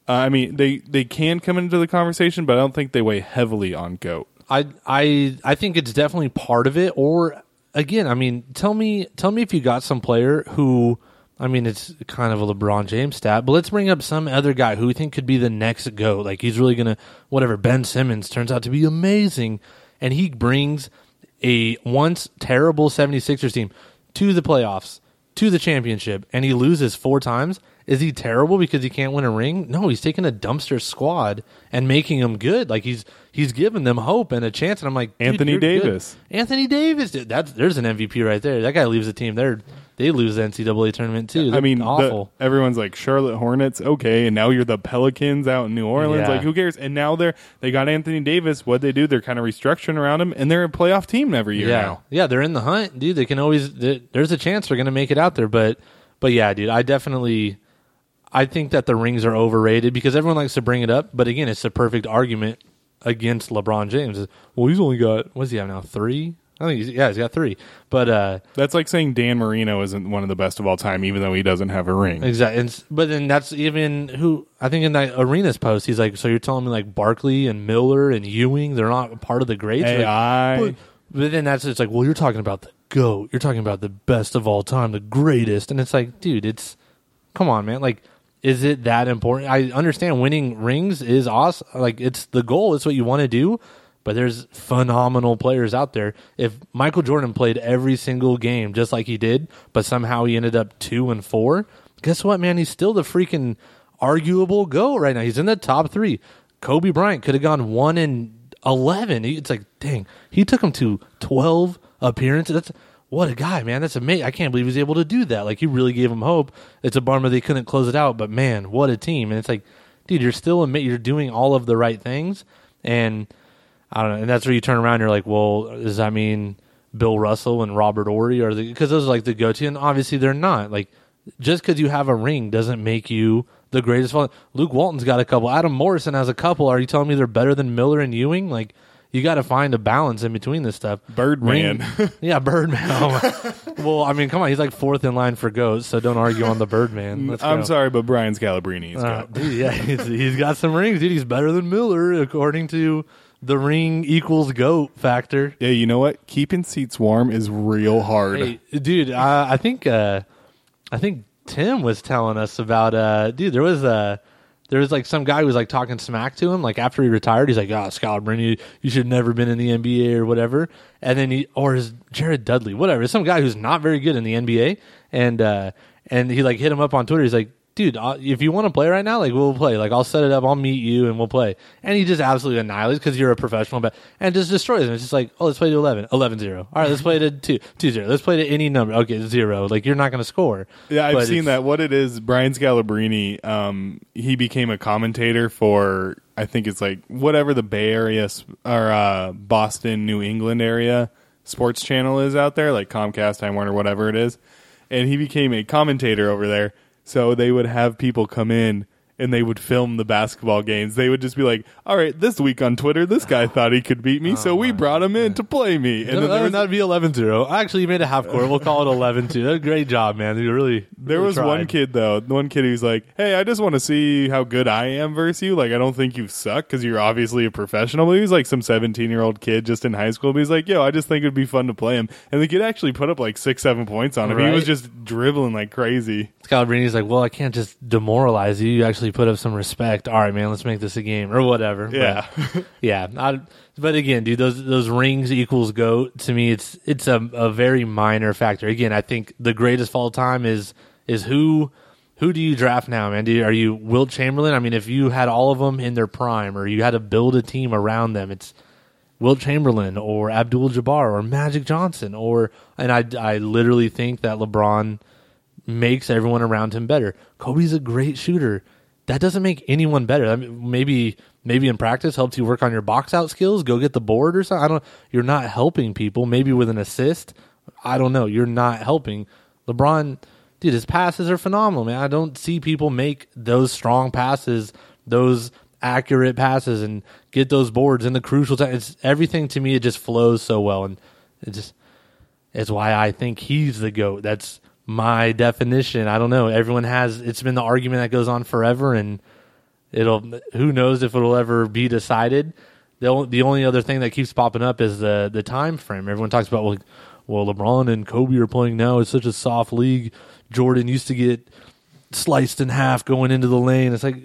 Uh, I mean, they they can come into the conversation, but I don't think they weigh heavily on goat. I I I think it's definitely part of it. Or again, I mean, tell me tell me if you got some player who. I mean, it's kind of a LeBron James stat, but let's bring up some other guy who we think could be the next GOAT. Like, he's really to, whatever, Ben Simmons turns out to be amazing. And he brings a once terrible 76ers team to the playoffs, to the championship, and he loses four times. Is he terrible because he can't win a ring? No, he's taking a dumpster squad and making them good. Like he's he's giving them hope and a chance. And I'm like, Anthony you're good. Davis. Anthony Davis, dude, that's there's an MVP right there. That guy leaves the team. They're they lose the NCAA tournament too. I They're mean, the- awful. everyone's like Charlotte Hornets, okay, and now you're the Pelicans out in New Orleans. Yeah. Like, who cares? And now they're they got Anthony Davis. What they do? They're kind of restructuring around him, and they're a playoff team every year yeah, now. yeah, they're in the hunt, dude. They can always. there- There's a chance they're gonna make it out there, but but yeah, dude, I definitely. I think that the rings are overrated because everyone likes to bring it up, but again, it's a perfect argument against LeBron James. Well, he's only got what does he have now? Three? I think he's, yeah, he's got three. But uh, That's like saying Dan Marino isn't one of the best of all time, even though he doesn't have a ring. Exactly. And, but then that's even who I think in that arenas post, he's like, so you're telling me like Barkley and Miller and Ewing, they're not part of the greats? Like, but, but then that's it's like, well, you're talking about the goat. You're talking about the best of all time, the greatest. And it's like, dude, it's come on, man. Like, is it that important? I understand winning rings is awesome. Like, it's the goal. It's what you want to do. But there's phenomenal players out there. If Michael Jordan played every single game just like he did, but somehow he ended up two and four, guess what, man? He's still the freaking arguable go right now. He's in the top three. Kobe Bryant could have gone one and eleven. It's like, dang, he took him to twelve appearances. That's what a guy, man. That's amazing. I can't believe he was able to do that. Like he really gave him hope. It's a bummer they couldn't close it out, but man, what a team! And it's like, dude, you're still ama- you're doing all of the right things, and I don't know. And that's where you turn around. and You're like, well, does that mean Bill Russell and Robert Horry are the because those are like the go to, and obviously they're not. Like just because you have a ring doesn't make you the greatest. Luke Walton's got a couple. Adam Morrison has a couple. Are you telling me they're better than Miller and Ewing? Like you got to find a balance in between this stuff. Birdman. Yeah, Birdman. Oh well, I mean, come on, he's like fourth in line for goats, so don't argue on the Birdman. Let's I'm go. sorry, but Brian Scalabrine is Uh, good. dude, yeah, he's, he's got some rings, dude. He's better than Miller according to the ring equals goat factor. Yeah, you know what? Keeping seats warm is real hard. Hey, dude, uh, I think uh, I think Tim was telling us about uh, dude. There was uh, there was like some guy who was like talking smack to him, like after he retired. He's like, "Oh, Scalabrine, you, you should never been in the NBA or whatever." And then he or is Jared Dudley, whatever, some guy who's not very good in the NBA, and uh, and he like hit him up on Twitter. He's like, dude, uh, if you want to play right now, like we'll play. Like I'll set it up, I'll meet you, and we'll play. And he just absolutely annihilates because you're a professional, but and just destroys him. It's just like, oh, let's play to 11, 11 0. All right, let's play to 2, 2 0. Let's play to any number. Okay, zero. Like you're not going to score. Yeah, I've But seen that. What it is, Brian Scalabrine, um, he became a commentator for I think it's like whatever the Bay Area or uh, Boston, New England area sports channel is out there, like Comcast, Time Warner, whatever it is. And he became a commentator over there. So they would have people come in and they would film the basketball games. They would just be like, "All right, this week on Twitter, this guy thought he could beat me, so oh we brought him in to play me." And then there was, that'd be 11 0. Actually, you made a half court. We'll call it 11 2. Great job, man. You really. There really was one kid though, one kid who's like, "Hey, I just want to see how good I am versus you. Like, I don't think you suck because you're obviously a professional." But he was like some 17 year old kid just in high school. But he's like, "Yo, I just think it'd be fun to play him." And the kid actually put up like six, seven points on him. He was just dribbling like crazy. Scalabrine's like, well, I can't just demoralize you. You actually put up some respect. All right, man, let's make this a game or whatever. But, Yeah, yeah. I, but again, dude, those those rings equals goat. To me, it's it's a, a very minor factor. Again, I think the greatest of all time is is who who do you draft now, man? Do you, are you Wilt Chamberlain? I mean, if you had all of them in their prime, or you had to build a team around them, it's Wilt Chamberlain or Abdul Jabbar or Magic Johnson or and I I literally think that LeBron makes everyone around him better. Kobe's a great shooter. That doesn't make anyone better. I mean, maybe maybe in practice helps you work on your box out skills, go get the board or something. I don't you're not helping people. Maybe with an assist. I don't know. You're not helping. LeBron dude, his passes are phenomenal, man. I don't see people make those strong passes, those accurate passes and get those boards in the crucial time. It's everything to me it just flows so well and it just it's why I think he's the GOAT. That's my definition. I don't know. Everyone has it's been the argument that goes on forever and it'll who knows if it'll ever be decided. The only, the only other thing that keeps popping up is the the time frame. Everyone talks about well, well LeBron and Kobe are playing now. It's such a soft league. Jordan used to get sliced in half going into the lane. It's like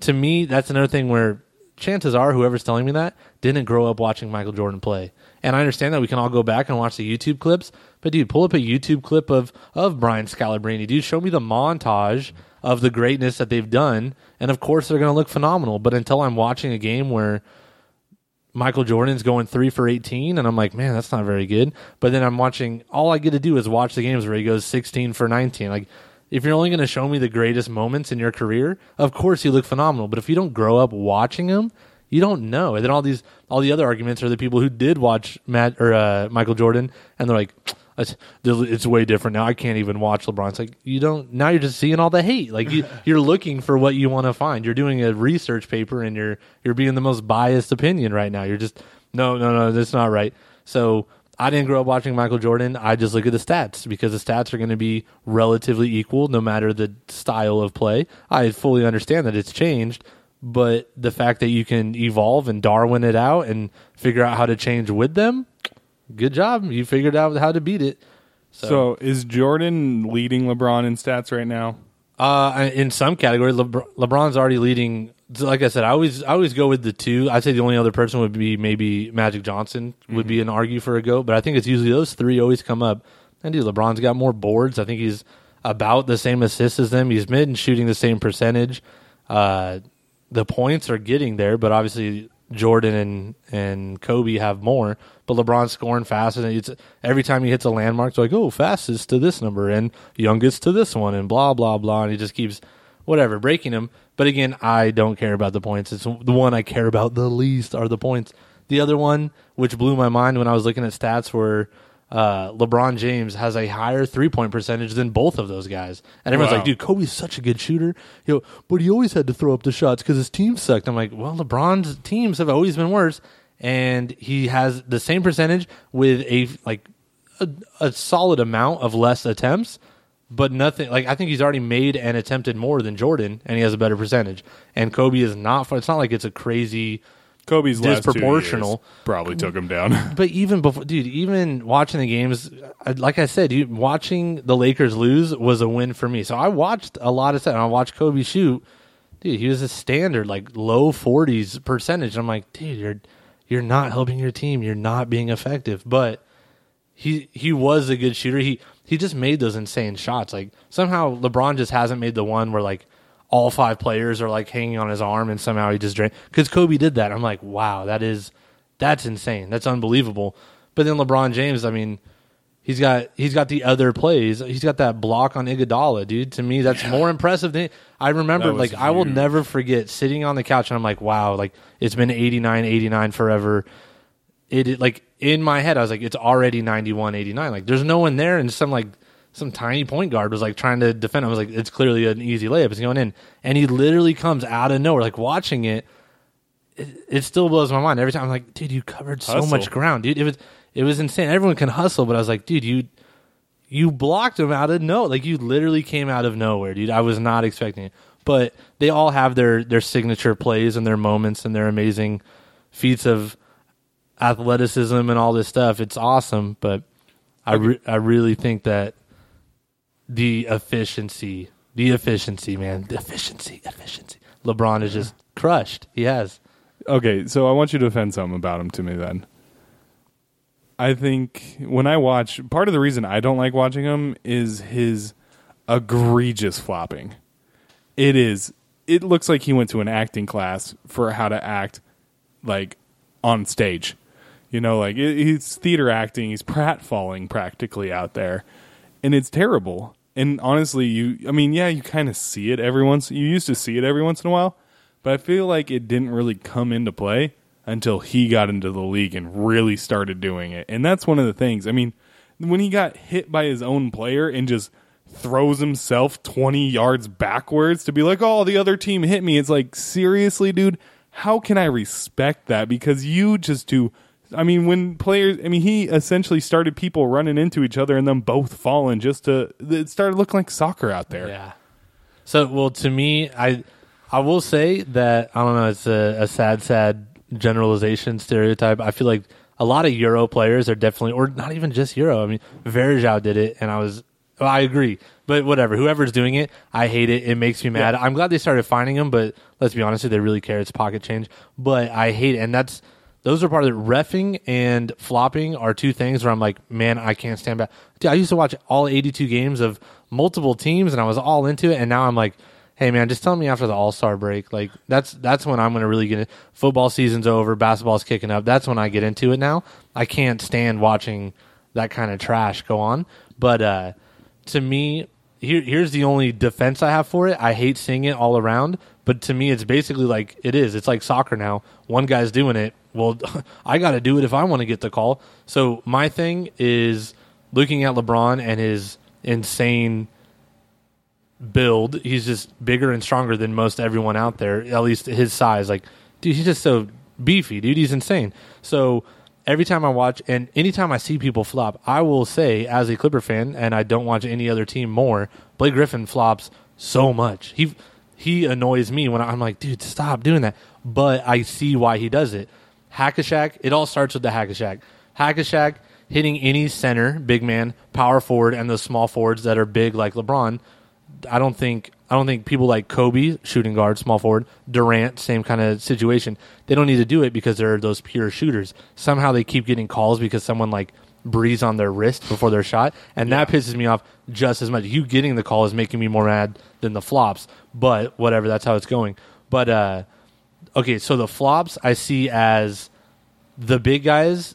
to me that's another thing where chances are whoever's telling me that didn't grow up watching Michael Jordan play. And I understand that we can all go back and watch the YouTube clips, but dude, pull up a YouTube clip of of Brian Scalabrine. Dude, show me the montage of the greatness that they've done, and of course they're going to look phenomenal. But until I'm watching a game where Michael Jordan's going three for 18, and I'm like, man, that's not very good. But then I'm watching, all I get to do is watch the games where he goes 16 for 19. Like, if you're only going to show me the greatest moments in your career, of course you look phenomenal. But if you don't grow up watching them, you don't know. And then all these, all the other arguments are the people who did watch Matt or uh, Michael Jordan, and they're like, it's, it's way different now. I can't even watch LeBron. It's like you don't. Now you're just seeing all the hate. Like you, you're looking for what you want to find. You're doing a research paper, and you're you're being the most biased opinion right now. You're just no, no, no. That's not right. So I didn't grow up watching Michael Jordan. I just look at the stats because the stats are going to be relatively equal no matter the style of play. I fully understand that it's changed, but the fact that you can evolve and Darwin it out and figure out how to change with them, good job. You figured out how to beat it. So, is Jordan leading LeBron in stats right now? Uh, in some categories, Lebr- LeBron's already leading. Like I said, I always I always go with the two. I'd say the only other person would be maybe Magic Johnson would be an argue for a goat, but I think it's usually those three always come up. And dude, LeBron's got more boards. I think he's about the same assists as them. He's mid and shooting the same percentage. Uh, the points are getting there, but obviously Jordan and and Kobe have more. But LeBron's scoring fast, and it's every time he hits a landmark, it's like, oh, fastest to this number and youngest to this one, and blah blah blah, and he just keeps whatever breaking them. But again, I don't care about the points. It's the one I care about the least are the points. The other one, which blew my mind when I was looking at stats, were uh, LeBron James has a higher three point percentage than both of those guys. And everyone's Wow. like, dude, Kobe's such a good shooter. You know, but he always had to throw up the shots because his team sucked. I'm like, well, LeBron's teams have always been worse. And he has the same percentage with a like a, a solid amount of less attempts, but nothing like I think he's already made and attempted more than Jordan, and he has a better percentage. And Kobe is not. It's not like it's a crazy Kobe's last two Disproportional. probably took him down. but even before, dude, even watching the games, like I said, you, watching the Lakers lose was a win for me. So I watched a lot of stuff. and I watched Kobe shoot. Dude, he was a standard, like low forties percentage. I'm like, dude, you're you're not helping your team. You're not being effective. But he he was a good shooter. He he just made those insane shots. Like somehow LeBron just hasn't made the one where like all five players are like hanging on his arm and somehow he just drained because Kobe did that. I'm like, wow, that is that's insane. That's unbelievable. But then LeBron James, I mean, he's got he's got the other plays. He's got that block on Iguodala, dude. To me, that's more impressive than I remember. That was Like I will huge. never forget sitting on the couch and I'm like, wow, like it's been 89, 89 forever. It it- like in my head, I was like, it's already 91, 89. Like there's no one there, and some like some tiny point guard was like trying to defend. I was like, it's clearly an easy layup. It's going in, and he literally comes out of nowhere. Like watching it, it, it still blows my mind every time. I'm like, dude, you covered so Hustle. much ground, dude. It was it was insane. Everyone can hustle, but I was like, dude, you you blocked him out of no, like you literally came out of nowhere, dude. I was not expecting it. But they all have their their signature plays and their moments and their amazing feats of athleticism and all this stuff. It's awesome, but I re- I really think that the efficiency, the efficiency, man, the efficiency, efficiency. LeBron is just crushed. He has. Okay, so I want you to defend something about him to me then. I think when I watch, part of the reason I don't like watching him is his egregious flopping. It is. It looks like he went to an acting class for how to act, like on stage. You know, like it, he's theater acting. He's pratfalling practically out there, and it's terrible. And honestly, you, I mean, yeah, you kind of see it every once. You used to see it every once in a while, but I feel like it didn't really come into play until he got into the league and really started doing it. And that's one of the things. I mean, when he got hit by his own player and just throws himself 20 yards backwards to be like, "Oh, the other team hit me." It's like, "Seriously, dude, how can I respect that because you just do I mean, when players, I mean, he essentially started people running into each other and them both falling just to, it started looking like soccer out there. Yeah. So, well, to me, I I will say that I don't know. It's a, a sad, sad generalization stereotype. I feel like a lot of Euro players are definitely, or not even just Euro. I mean, Varejao did it, and I was. Well, I agree, but whatever. Whoever's doing it, I hate it. It makes me mad. I'm glad they started finding him, but let's be honest, they really care. It's pocket change, but I hate it, and that's those are part of it. Refing and flopping are two things where I'm like, man, I can't stand back. Dude, I used to watch all 82 games of multiple teams, and I was all into it, and now I'm like, hey man, just tell me after the All Star break. Like that's that's when I'm gonna really get it. Football season's over, basketball's kicking up. That's when I get into it now. I can't stand watching that kind of trash go on. But uh, to me, here here's the only defense I have for it. I hate seeing it all around, but to me, it's basically like it is. It's like soccer now. One guy's doing it. Well, I got to do it if I want to get the call. So my thing is looking at LeBron and his insane build. He's just bigger and stronger than most everyone out there, at least his size. Like, dude, he's just so beefy, dude. He's insane. So every time I watch and anytime I see people flop, I will say, as a Clipper fan, and I don't watch any other team more, Blake Griffin flops so much. He he annoys me when I'm like, dude, stop doing that. But I see why he does it. Hack-a-Shaq, it all starts with the Hack-a-Shaq. Hack-a-Shaq hitting any center, big man, power forward, and those small forwards that are big like LeBron. I don't think I don't think people like Kobe, shooting guard, small forward, Durant, same kind of situation. They don't need to do it because they're those pure shooters. Somehow they keep getting calls because someone like breathes on their wrist before their shot, and that pisses me off just as much. You getting the call is making me more mad than the flops, but whatever. That's how it's going. But uh, okay, so the flops I see as the big guys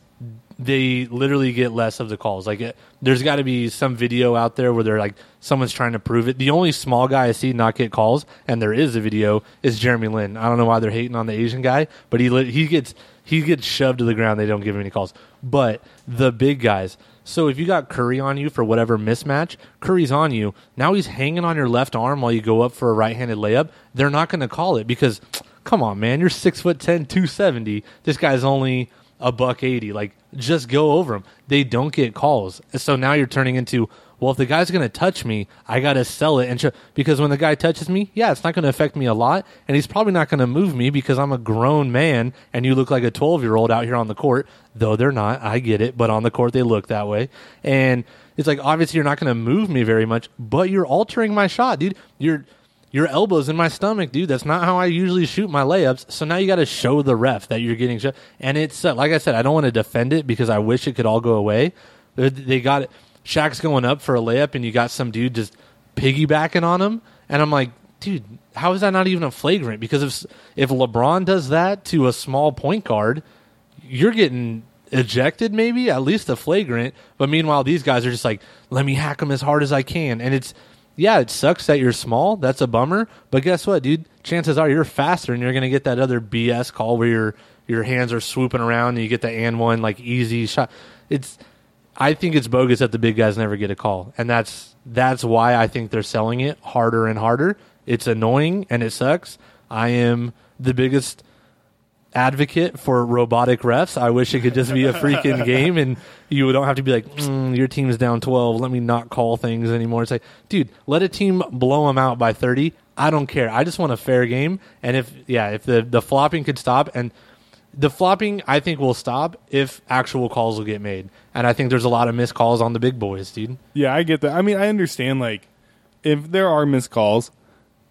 they literally get less of the calls. Like, it, there's got to be some video out there where they're like, someone's trying to prove it. The only small guy I see not get calls, and there is a video, is Jeremy Lin. I don't know why they're hating on the Asian guy, but he he gets he gets shoved to the ground. They don't give him any calls. But the big guys. So if you got Curry on you for whatever mismatch, Curry's on you. Now he's hanging on your left arm while you go up for a right-handed layup. They're not going to call it because, come on, man, you're six foot 10, 270. This guy's only a buck 80 like just go over them they don't get calls so now you're turning into well if the guy's going to touch me i got to sell it and because when the guy touches me yeah it's not going to affect me a lot and he's probably not going to move me because i'm a grown man and you look like a 12 year old out here on the court though they're not i get it but on the court they look that way and it's like obviously you're not going to move me very much but you're altering my shot dude you're your elbow's in my stomach, dude. That's not how I usually shoot my layups. So now you got to show the ref that you're getting shot. And it's uh, like I said, I don't want to defend it because I wish it could all go away. They got it. Shaq's going up for a layup, and you got some dude just piggybacking on him, and I'm like, dude, how is that not even a flagrant? Because if if LeBron does that to a small point guard, you're getting ejected, maybe at least a flagrant. But meanwhile, these guys are just like, let me hack them as hard as I can, and it's yeah, it sucks that you're small. That's a bummer. But guess what, dude? Chances are you're faster, and you're gonna get that other BS call where your your hands are swooping around and you get the and one like easy shot. It's I think it's bogus that the big guys never get a call, and that's that's why I think they're selling it harder and harder. It's annoying and it sucks. I am the biggest advocate for robotic refs. I wish it could just be a freaking game and you don't have to be like, mm, your team's down 12. Let me not call things anymore. It's like, dude, let a team blow them out by 30. I don't care. I just want a fair game. And if, yeah, if the, the flopping could stop and the flopping, I think will stop if actual calls will get made. And I think there's a lot of missed calls on the big boys, dude. Yeah, I get that. I mean, I understand like if there are missed calls,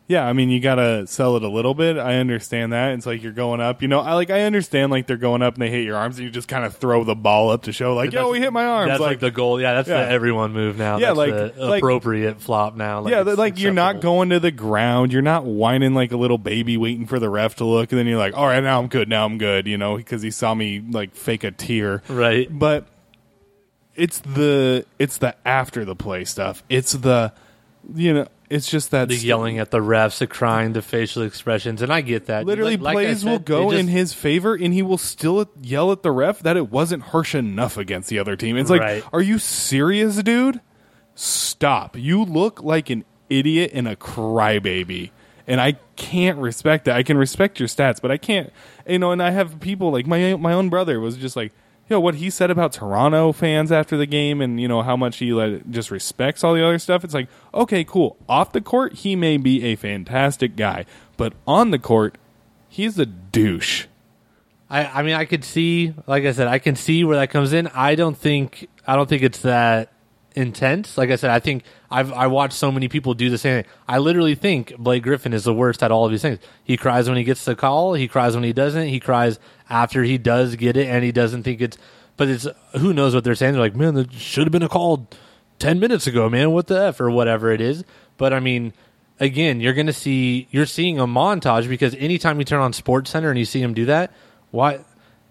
yeah, I mean you gotta sell it a little bit. I understand that. It's like you're going up, you know. I like I understand like they're going up and they hit your arms and you just kind of throw the ball up to show like, yo, we hit my arms. That's like, the goal. Yeah, that's Yeah. the everyone move now. Yeah, That's like- the like- appropriate flop now. Like, yeah, like you're not going to the ground. You're not whining like a little baby waiting for the ref to look, and then you're like, all right, now I'm good. Now I'm good. You know, because he saw me like fake a tear. right. but it's the it's the after the play stuff. It's the you know it's just that The yelling at the refs, the crying, the facial expressions, and I get that. Literally, Like- like plays will go just- in his favor, and he will still yell at the ref that it wasn't harsh enough against the other team. It's like, Right. are you serious, dude? Stop! You look like an idiot and a crybaby, and I can't respect that. I can respect your stats, but I can't. You know, and I have people like my my own brother was just like. You know what he said about Toronto fans after the game, and you know how much he like, just respects all the other stuff. It's like, okay, cool. Off the court, he may be a fantastic guy, but on the court, he's a douche. I, I mean, I could see, like I said, I can see where that comes in. I don't think, I don't think it's that intense. Like I said, I think I've I watched so many people do the same thing. I literally think Blake Griffin is the worst at all of these things. He cries when he gets the call. He cries when he doesn't. He cries after he does get it, and he doesn't think it's. But it's who knows what they're saying. They're like, man, that should have been a call ten minutes ago, man. What the f or whatever it is. But I mean, again, you're going to see you're seeing a montage because anytime you turn on Sports Center and you see him do that, why?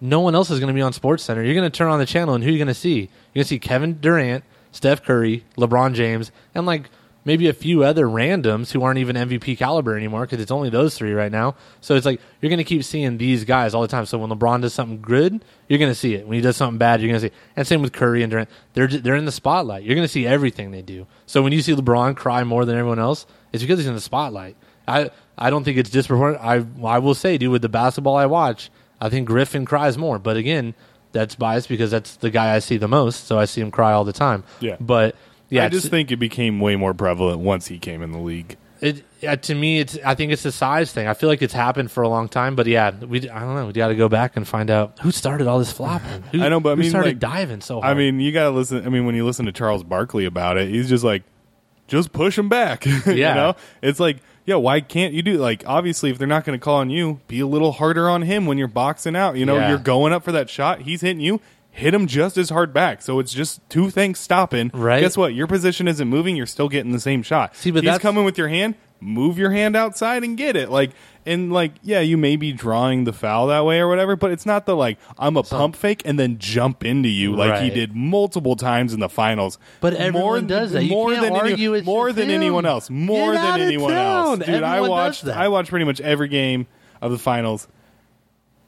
No one else is going to be on Sports Center. You're going to turn on the channel, and who are you going to see? You're going to see Kevin Durant, Steph Curry, LeBron James, and like maybe a few other randoms who aren't even MVP caliber anymore because it's only those three right now. So it's like you're going to keep seeing these guys all the time. So when LeBron does something good, you're going to see it. When he does something bad, you're going to see. It. And same with Curry and Durant. They're they're in the spotlight. You're going to see everything they do. So when you see LeBron cry more than everyone else, it's because he's in the spotlight. I I don't think it's disproportionate. I I will say, dude, with the basketball I watch, I think Griffin cries more. But again, that's biased because that's the guy I see the most. So I see him cry all the time. Yeah. But yeah, I just think it became way more prevalent once he came in the league. it yeah, to me, it's. I think it's a size thing. I feel like it's happened for a long time, but yeah, we. I don't know. We got to go back and find out who started all this flopping. Who, I know, but I who mean, started like, diving so hard. I mean, you gotta listen. I mean, when you listen to Charles Barkley about it, he's just like, just push him back. Yeah, you know, it's like, yeah, why can't you do like? Obviously, if they're not going to call on you, be a little harder on him when you're boxing out. You know, Yeah. you're going up for that shot. He's hitting you. Hit him just as hard back. So it's just two things stopping. Right. Guess what? Your position isn't moving. You're still getting the same shot. See, but he's that's- coming with your hand. Move your hand outside and get it. Like and like, yeah, you may be drawing the foul that way or whatever, but it's not the like I'm a pump fake and then jump into you like he did multiple times in the finals. But everyone does that. You more than argue any, more than anyone else. More Get than anyone else, dude. I Everyone does watched. that. I watched pretty much every game of the finals.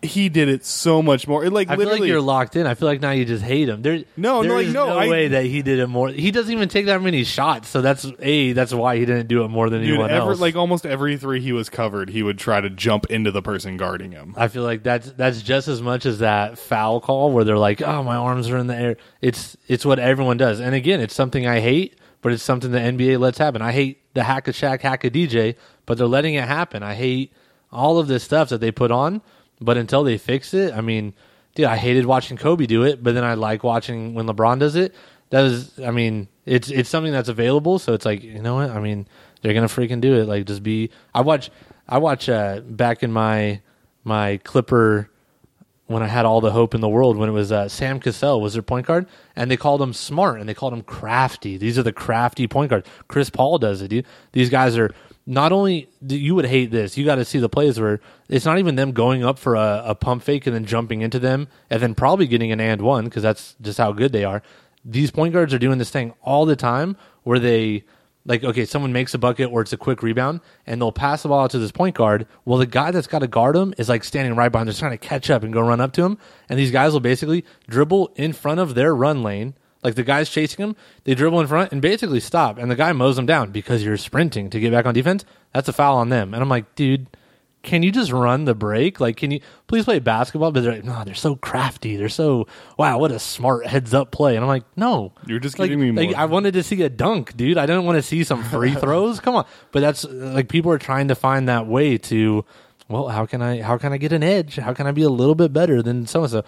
He did it so much more. It like I feel literally. like you're locked in. I feel like now you just hate him. There, No, no, like, is no, no I- way that he did it more. He doesn't even take that many shots. So that's a. That's why he didn't do it more than Dude, anyone ever, else. like almost every three he was covered, he would try to jump into the person guarding him. I feel like that's that's just as much as that foul call where they're like, "Oh, my arms are in the air." It's it's what everyone does, and again, it's something I hate, but it's something the NBA lets happen. I hate the hack a Shaq hack a DJ, but they're letting it happen. I hate all of this stuff that they put on, but until they fix it, I mean, dude, I hated watching Kobe do it, but then I like watching when LeBron does it. That is, I mean, it's it's something that's available, so it's like, you know what? I mean, they're gonna freaking do it. Like, just be. I watch, I watch uh, back in my my Clipper when I had all the hope in the world when it was uh, Sam Cassell was their point guard, and they called him smart and they called him crafty. These are the crafty point guards. Chris Paul does it. Dude. These guys are not only you would hate this. You got to see the plays where it's not even them going up for a, a pump fake and then jumping into them and then probably getting an and one because that's just how good they are. These point guards are doing this thing all the time where they like okay, someone makes a bucket or it's a quick rebound, and they'll pass the ball out to this point guard. Well, the guy that's got to guard him is like standing right behind, just trying to catch up and go run up to him. And these guys will basically dribble in front of their run lane. Like the guy's chasing him, they dribble in front and basically stop, and the guy mows them down because you're sprinting to get back on defense. That's a foul on them. And I'm like, dude, can you just run the break? Like, can you please play basketball? But they're like, no, they're so crafty. They're so wow, what a smart heads up play. And I'm like, no, You're just like, giving me like, I wanted to see a dunk, dude. I didn't want to see some free throws. Come on, but that's like people are trying to find that way to. Well, how can I how can I get an edge? How can I be a little bit better than so and so?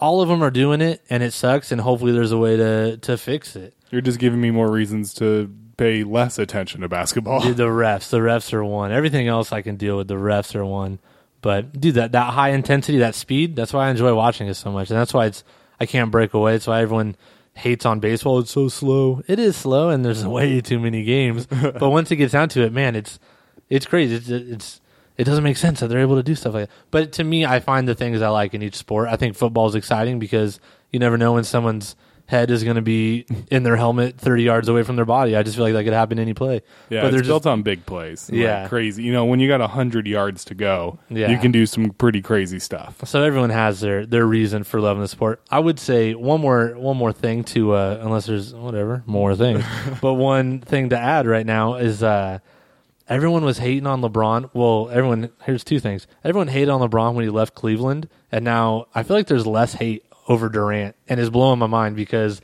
All of them are doing it, and it sucks. And hopefully, there's a way to to fix it. You're just giving me more reasons to pay less attention to basketball. Dude, the refs, the refs are one. Everything else I can deal with. The refs are one. But dude, that that high intensity, that speed, that's why I enjoy watching it so much, and that's why it's I can't break away. That's why everyone hates on baseball. It's so slow. It is slow, and there's way too many games. but once it gets down to it, man, it's it's crazy. It's, it's it doesn't make sense that they're able to do stuff like that. But to me, I find the things I like in each sport. I think football is exciting because you never know when someone's head is going to be in their helmet 30 yards away from their body. I just feel like that could happen any play. Yeah, but they're built just, on big plays. Like, Yeah. crazy. You know, when you got hundred yards to go, Yeah. you can do some pretty crazy stuff. so everyone has their their reason for loving the sport. I would say one more one more thing to uh, unless there's whatever more things, but one thing to add right now is uh, everyone was hating on LeBron. Well, everyone here's two things. Everyone hated on LeBron when he left Cleveland, and now I feel like there's less hate over Durant, and it's blowing my mind because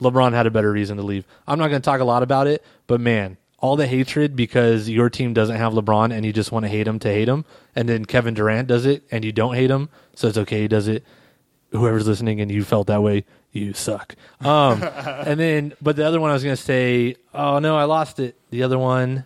LeBron had a better reason to leave. I'm not going to talk a lot about it, but man, all the hatred because your team doesn't have LeBron and you just want to hate him to hate him, and then Kevin Durant does it and you don't hate him, so it's okay he does it. Whoever's listening and you felt that way, you suck. Um, and then, but the other one I was going to say, oh no, I lost it. The other one,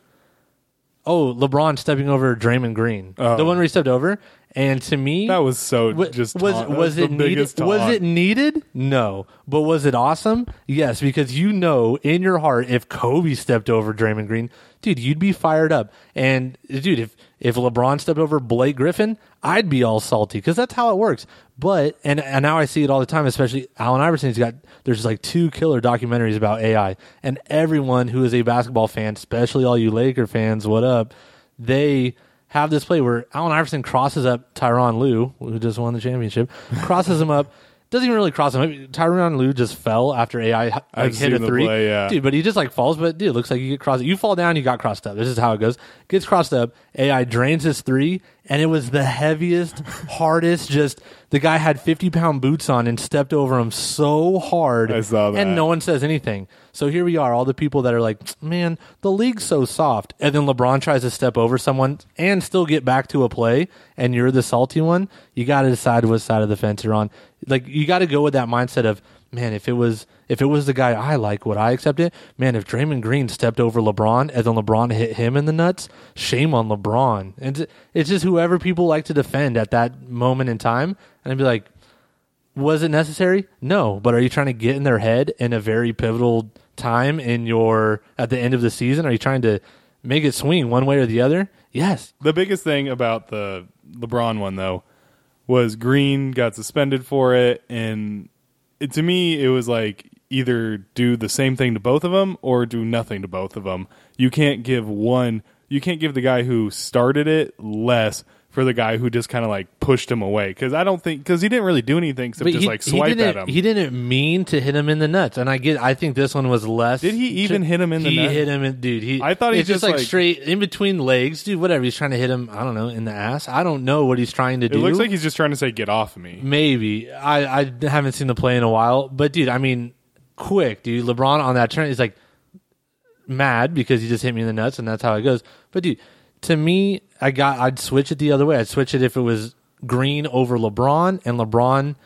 oh LeBron stepping over Draymond Green, Oh. the one where he stepped over, and to me That was so Wa- just was taunt. Was the it needed? Was it needed? No, but was it awesome? Yes, because you know in your heart if Kobe stepped over Draymond Green, dude, you'd be fired up. And dude, if if LeBron stepped over Blake Griffin, I'd be all salty because that's how it works. But and and now I see it all the time, especially Allen Iverson's got there's like two killer documentaries about AI, and everyone who is a basketball fan, especially all you Laker fans, what up? They have this play where Allen Iverson crosses up Tyronn Lue, who just won the championship, crosses him up. Doesn't even really cross him. Tyronn Lue just fell after AI like, I've hit a three. play, yeah. Dude, but he just like falls. But dude, looks like you get crossed. You fall down, you got crossed up. This is how it goes. Gets crossed up. AI drains his three, and it was the heaviest, hardest. Just the guy had fifty pound boots on and stepped over him so hard. I saw that. And no one says anything. So here we are, all the people that are like, man, the league's so soft. And then LeBron tries to step over someone and still get back to a play, and you're the salty one. You got to decide what side of the fence you're on. Like, you got to go with that mindset of, man, if it was if it was the guy I like, would I accept it? Man, if Draymond Green stepped over LeBron and then LeBron hit him in the nuts, shame on LeBron. And it's- just whoever people like to defend at that moment in time, and I'd be like, was it necessary? No, but are you trying to get in their head in a very pivotal time in your at the end of the season? Are you trying to make it swing one way or the other? Yes. The biggest thing about the LeBron one though was Green got suspended for it, and it, to me it was like either do the same thing to both of them or do nothing to both of them. You can't give one. You can't give the guy who started it less for the guy who just kind of like pushed him away because I don't think because he didn't really do anything except just he, like swipe at him. He didn't mean to hit him in the nuts, and I get. I think this one was less. Did he even hit him in the he nut? hit him in, dude. He. I thought he just, just, like, like- straight in between legs, dude. Whatever. He's trying to hit him. I don't know in the ass. I don't know what he's trying to do. it looks like he's just trying to say get off of me. Maybe I I haven't seen the play in a while, but dude, I mean, quick, dude. LeBron on that turn is like mad because he just hit me in the nuts, and that's how it goes. But dude, to me, I got I'd switch it the other way. I'd switch it if it was Green over LeBron, and LeBron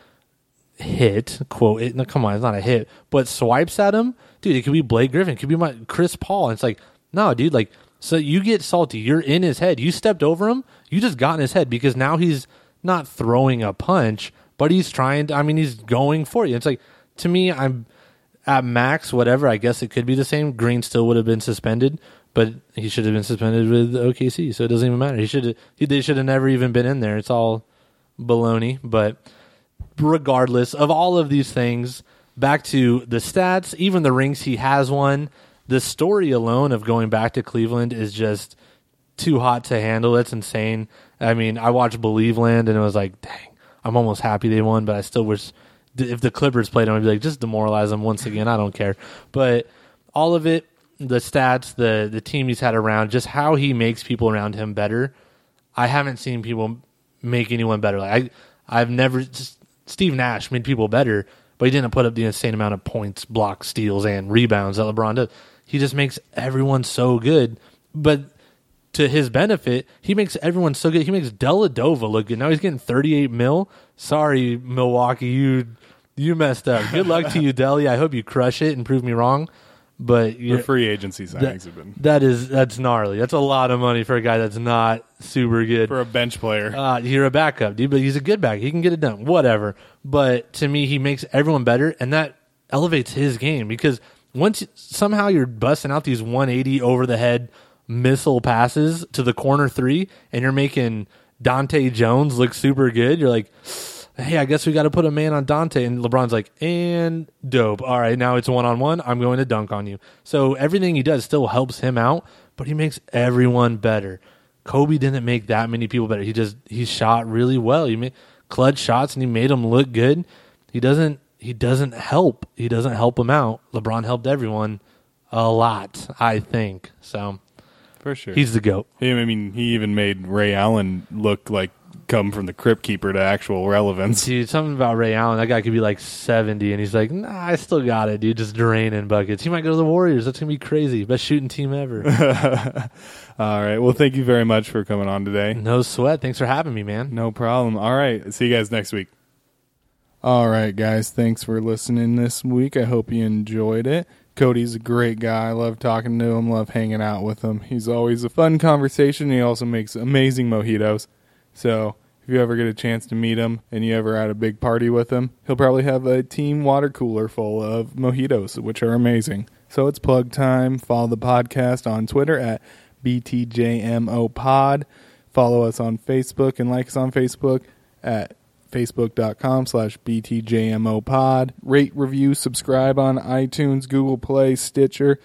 hit quote it. No, come on, it's not a hit, but swipes at him, dude. It could be Blake Griffin, it could be my Chris Paul. And it's like, no, dude, like so you get salty. You're in his head. You stepped over him. You just got in his head because now he's not throwing a punch, but he's trying to, I mean, he's going for you. It's like, to me, I'm at max, whatever. I guess it could be the same. Green still would have been suspended, but he should have been suspended with OKC, so it doesn't even matter. He should they should have never even been in there. It's all baloney. But regardless of all of these things, back to the stats, even the rings he has won, the story alone of going back to Cleveland is just too hot to handle. It's insane. I mean, I watched Believeland and it was like, dang, I'm almost happy they won, but I still wish if the Clippers played them, I'd be like, just demoralize them once again. I don't care. But all of it, the stats, the the team he's had around, just how he makes people around him better. I haven't seen people make anyone better. Like I, I've never. Just, Steve Nash made people better, but he didn't put up the insane amount of points, blocks, steals, and rebounds that LeBron does. He just makes everyone so good. But to his benefit, he makes everyone so good. He makes Dellavedova look good. Now he's getting 38 mil. Sorry, Milwaukee, you you messed up. Good luck to you, Delly. I hope you crush it and prove me wrong. But The free agency signings that, have been that is that's gnarly. That's a lot of money for a guy that's not super good. for a bench player. Uh, you're a backup, dude, but he's a good back. He can get it done, whatever. But to me, he makes everyone better, and that elevates his game because once somehow you're busting out these 180 over the head missile passes to the corner three, and you're making Dahntay Jones look super good. You're like, hey, I guess we got to put a man on Dahntay. And LeBron's like, and dope. All right, now it's one on one. I'm going to dunk on you. So everything he does still helps him out, but he makes everyone better. Kobe didn't make that many people better. He just he shot really well. He made clutch shots and he made them look good. He doesn't he doesn't help. He doesn't help them out. LeBron helped everyone a lot, I think. So for sure. he's the goat. He, I mean, he even made Ray Allen look like come from the crypt keeper to actual relevance. Dude, something about Ray Allen. That guy could be like 70, and he's like, nah, I still got it, dude. Just draining buckets. He might go to the Warriors. That's going to be crazy. Best shooting team ever. All right. Well, thank you very much for coming on today. no sweat. Thanks for having me, man. No problem. All right. See you guys next week. All right, guys. Thanks for listening this week. I hope you enjoyed it. Cody's a great guy. I love talking to him, love hanging out with him. He's always a fun conversation. He also makes amazing mojitos. So if you ever get a chance to meet him and you ever had a big party with him, he'll probably have a team water cooler full of mojitos, which are amazing. So it's plug time. Follow the podcast on Twitter at BTJMO Pod. Follow us on Facebook and like us on Facebook at facebook.com slash btjmo pod rate review subscribe on itunes google play stitcher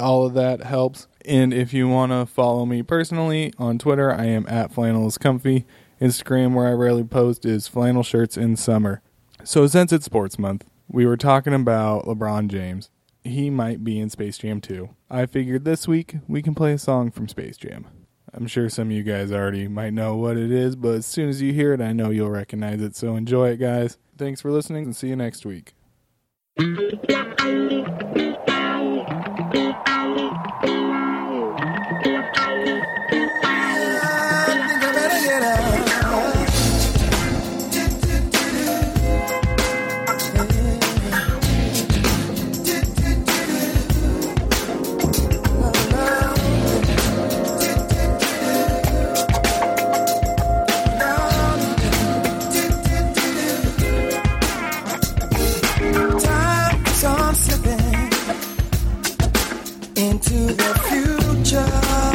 all of that helps and if you want to follow me personally on twitter i am at flannel is comfy instagram where i rarely post is flannel shirts in summer so since it's sports month we were talking about lebron james he might be in space jam 2 i figured this week we can play a song from space jam I'm sure some of you guys already might know what it is, but as soon as you hear it, I know you'll recognize it. So enjoy it, guys. Thanks for listening and see you next week. Into the future.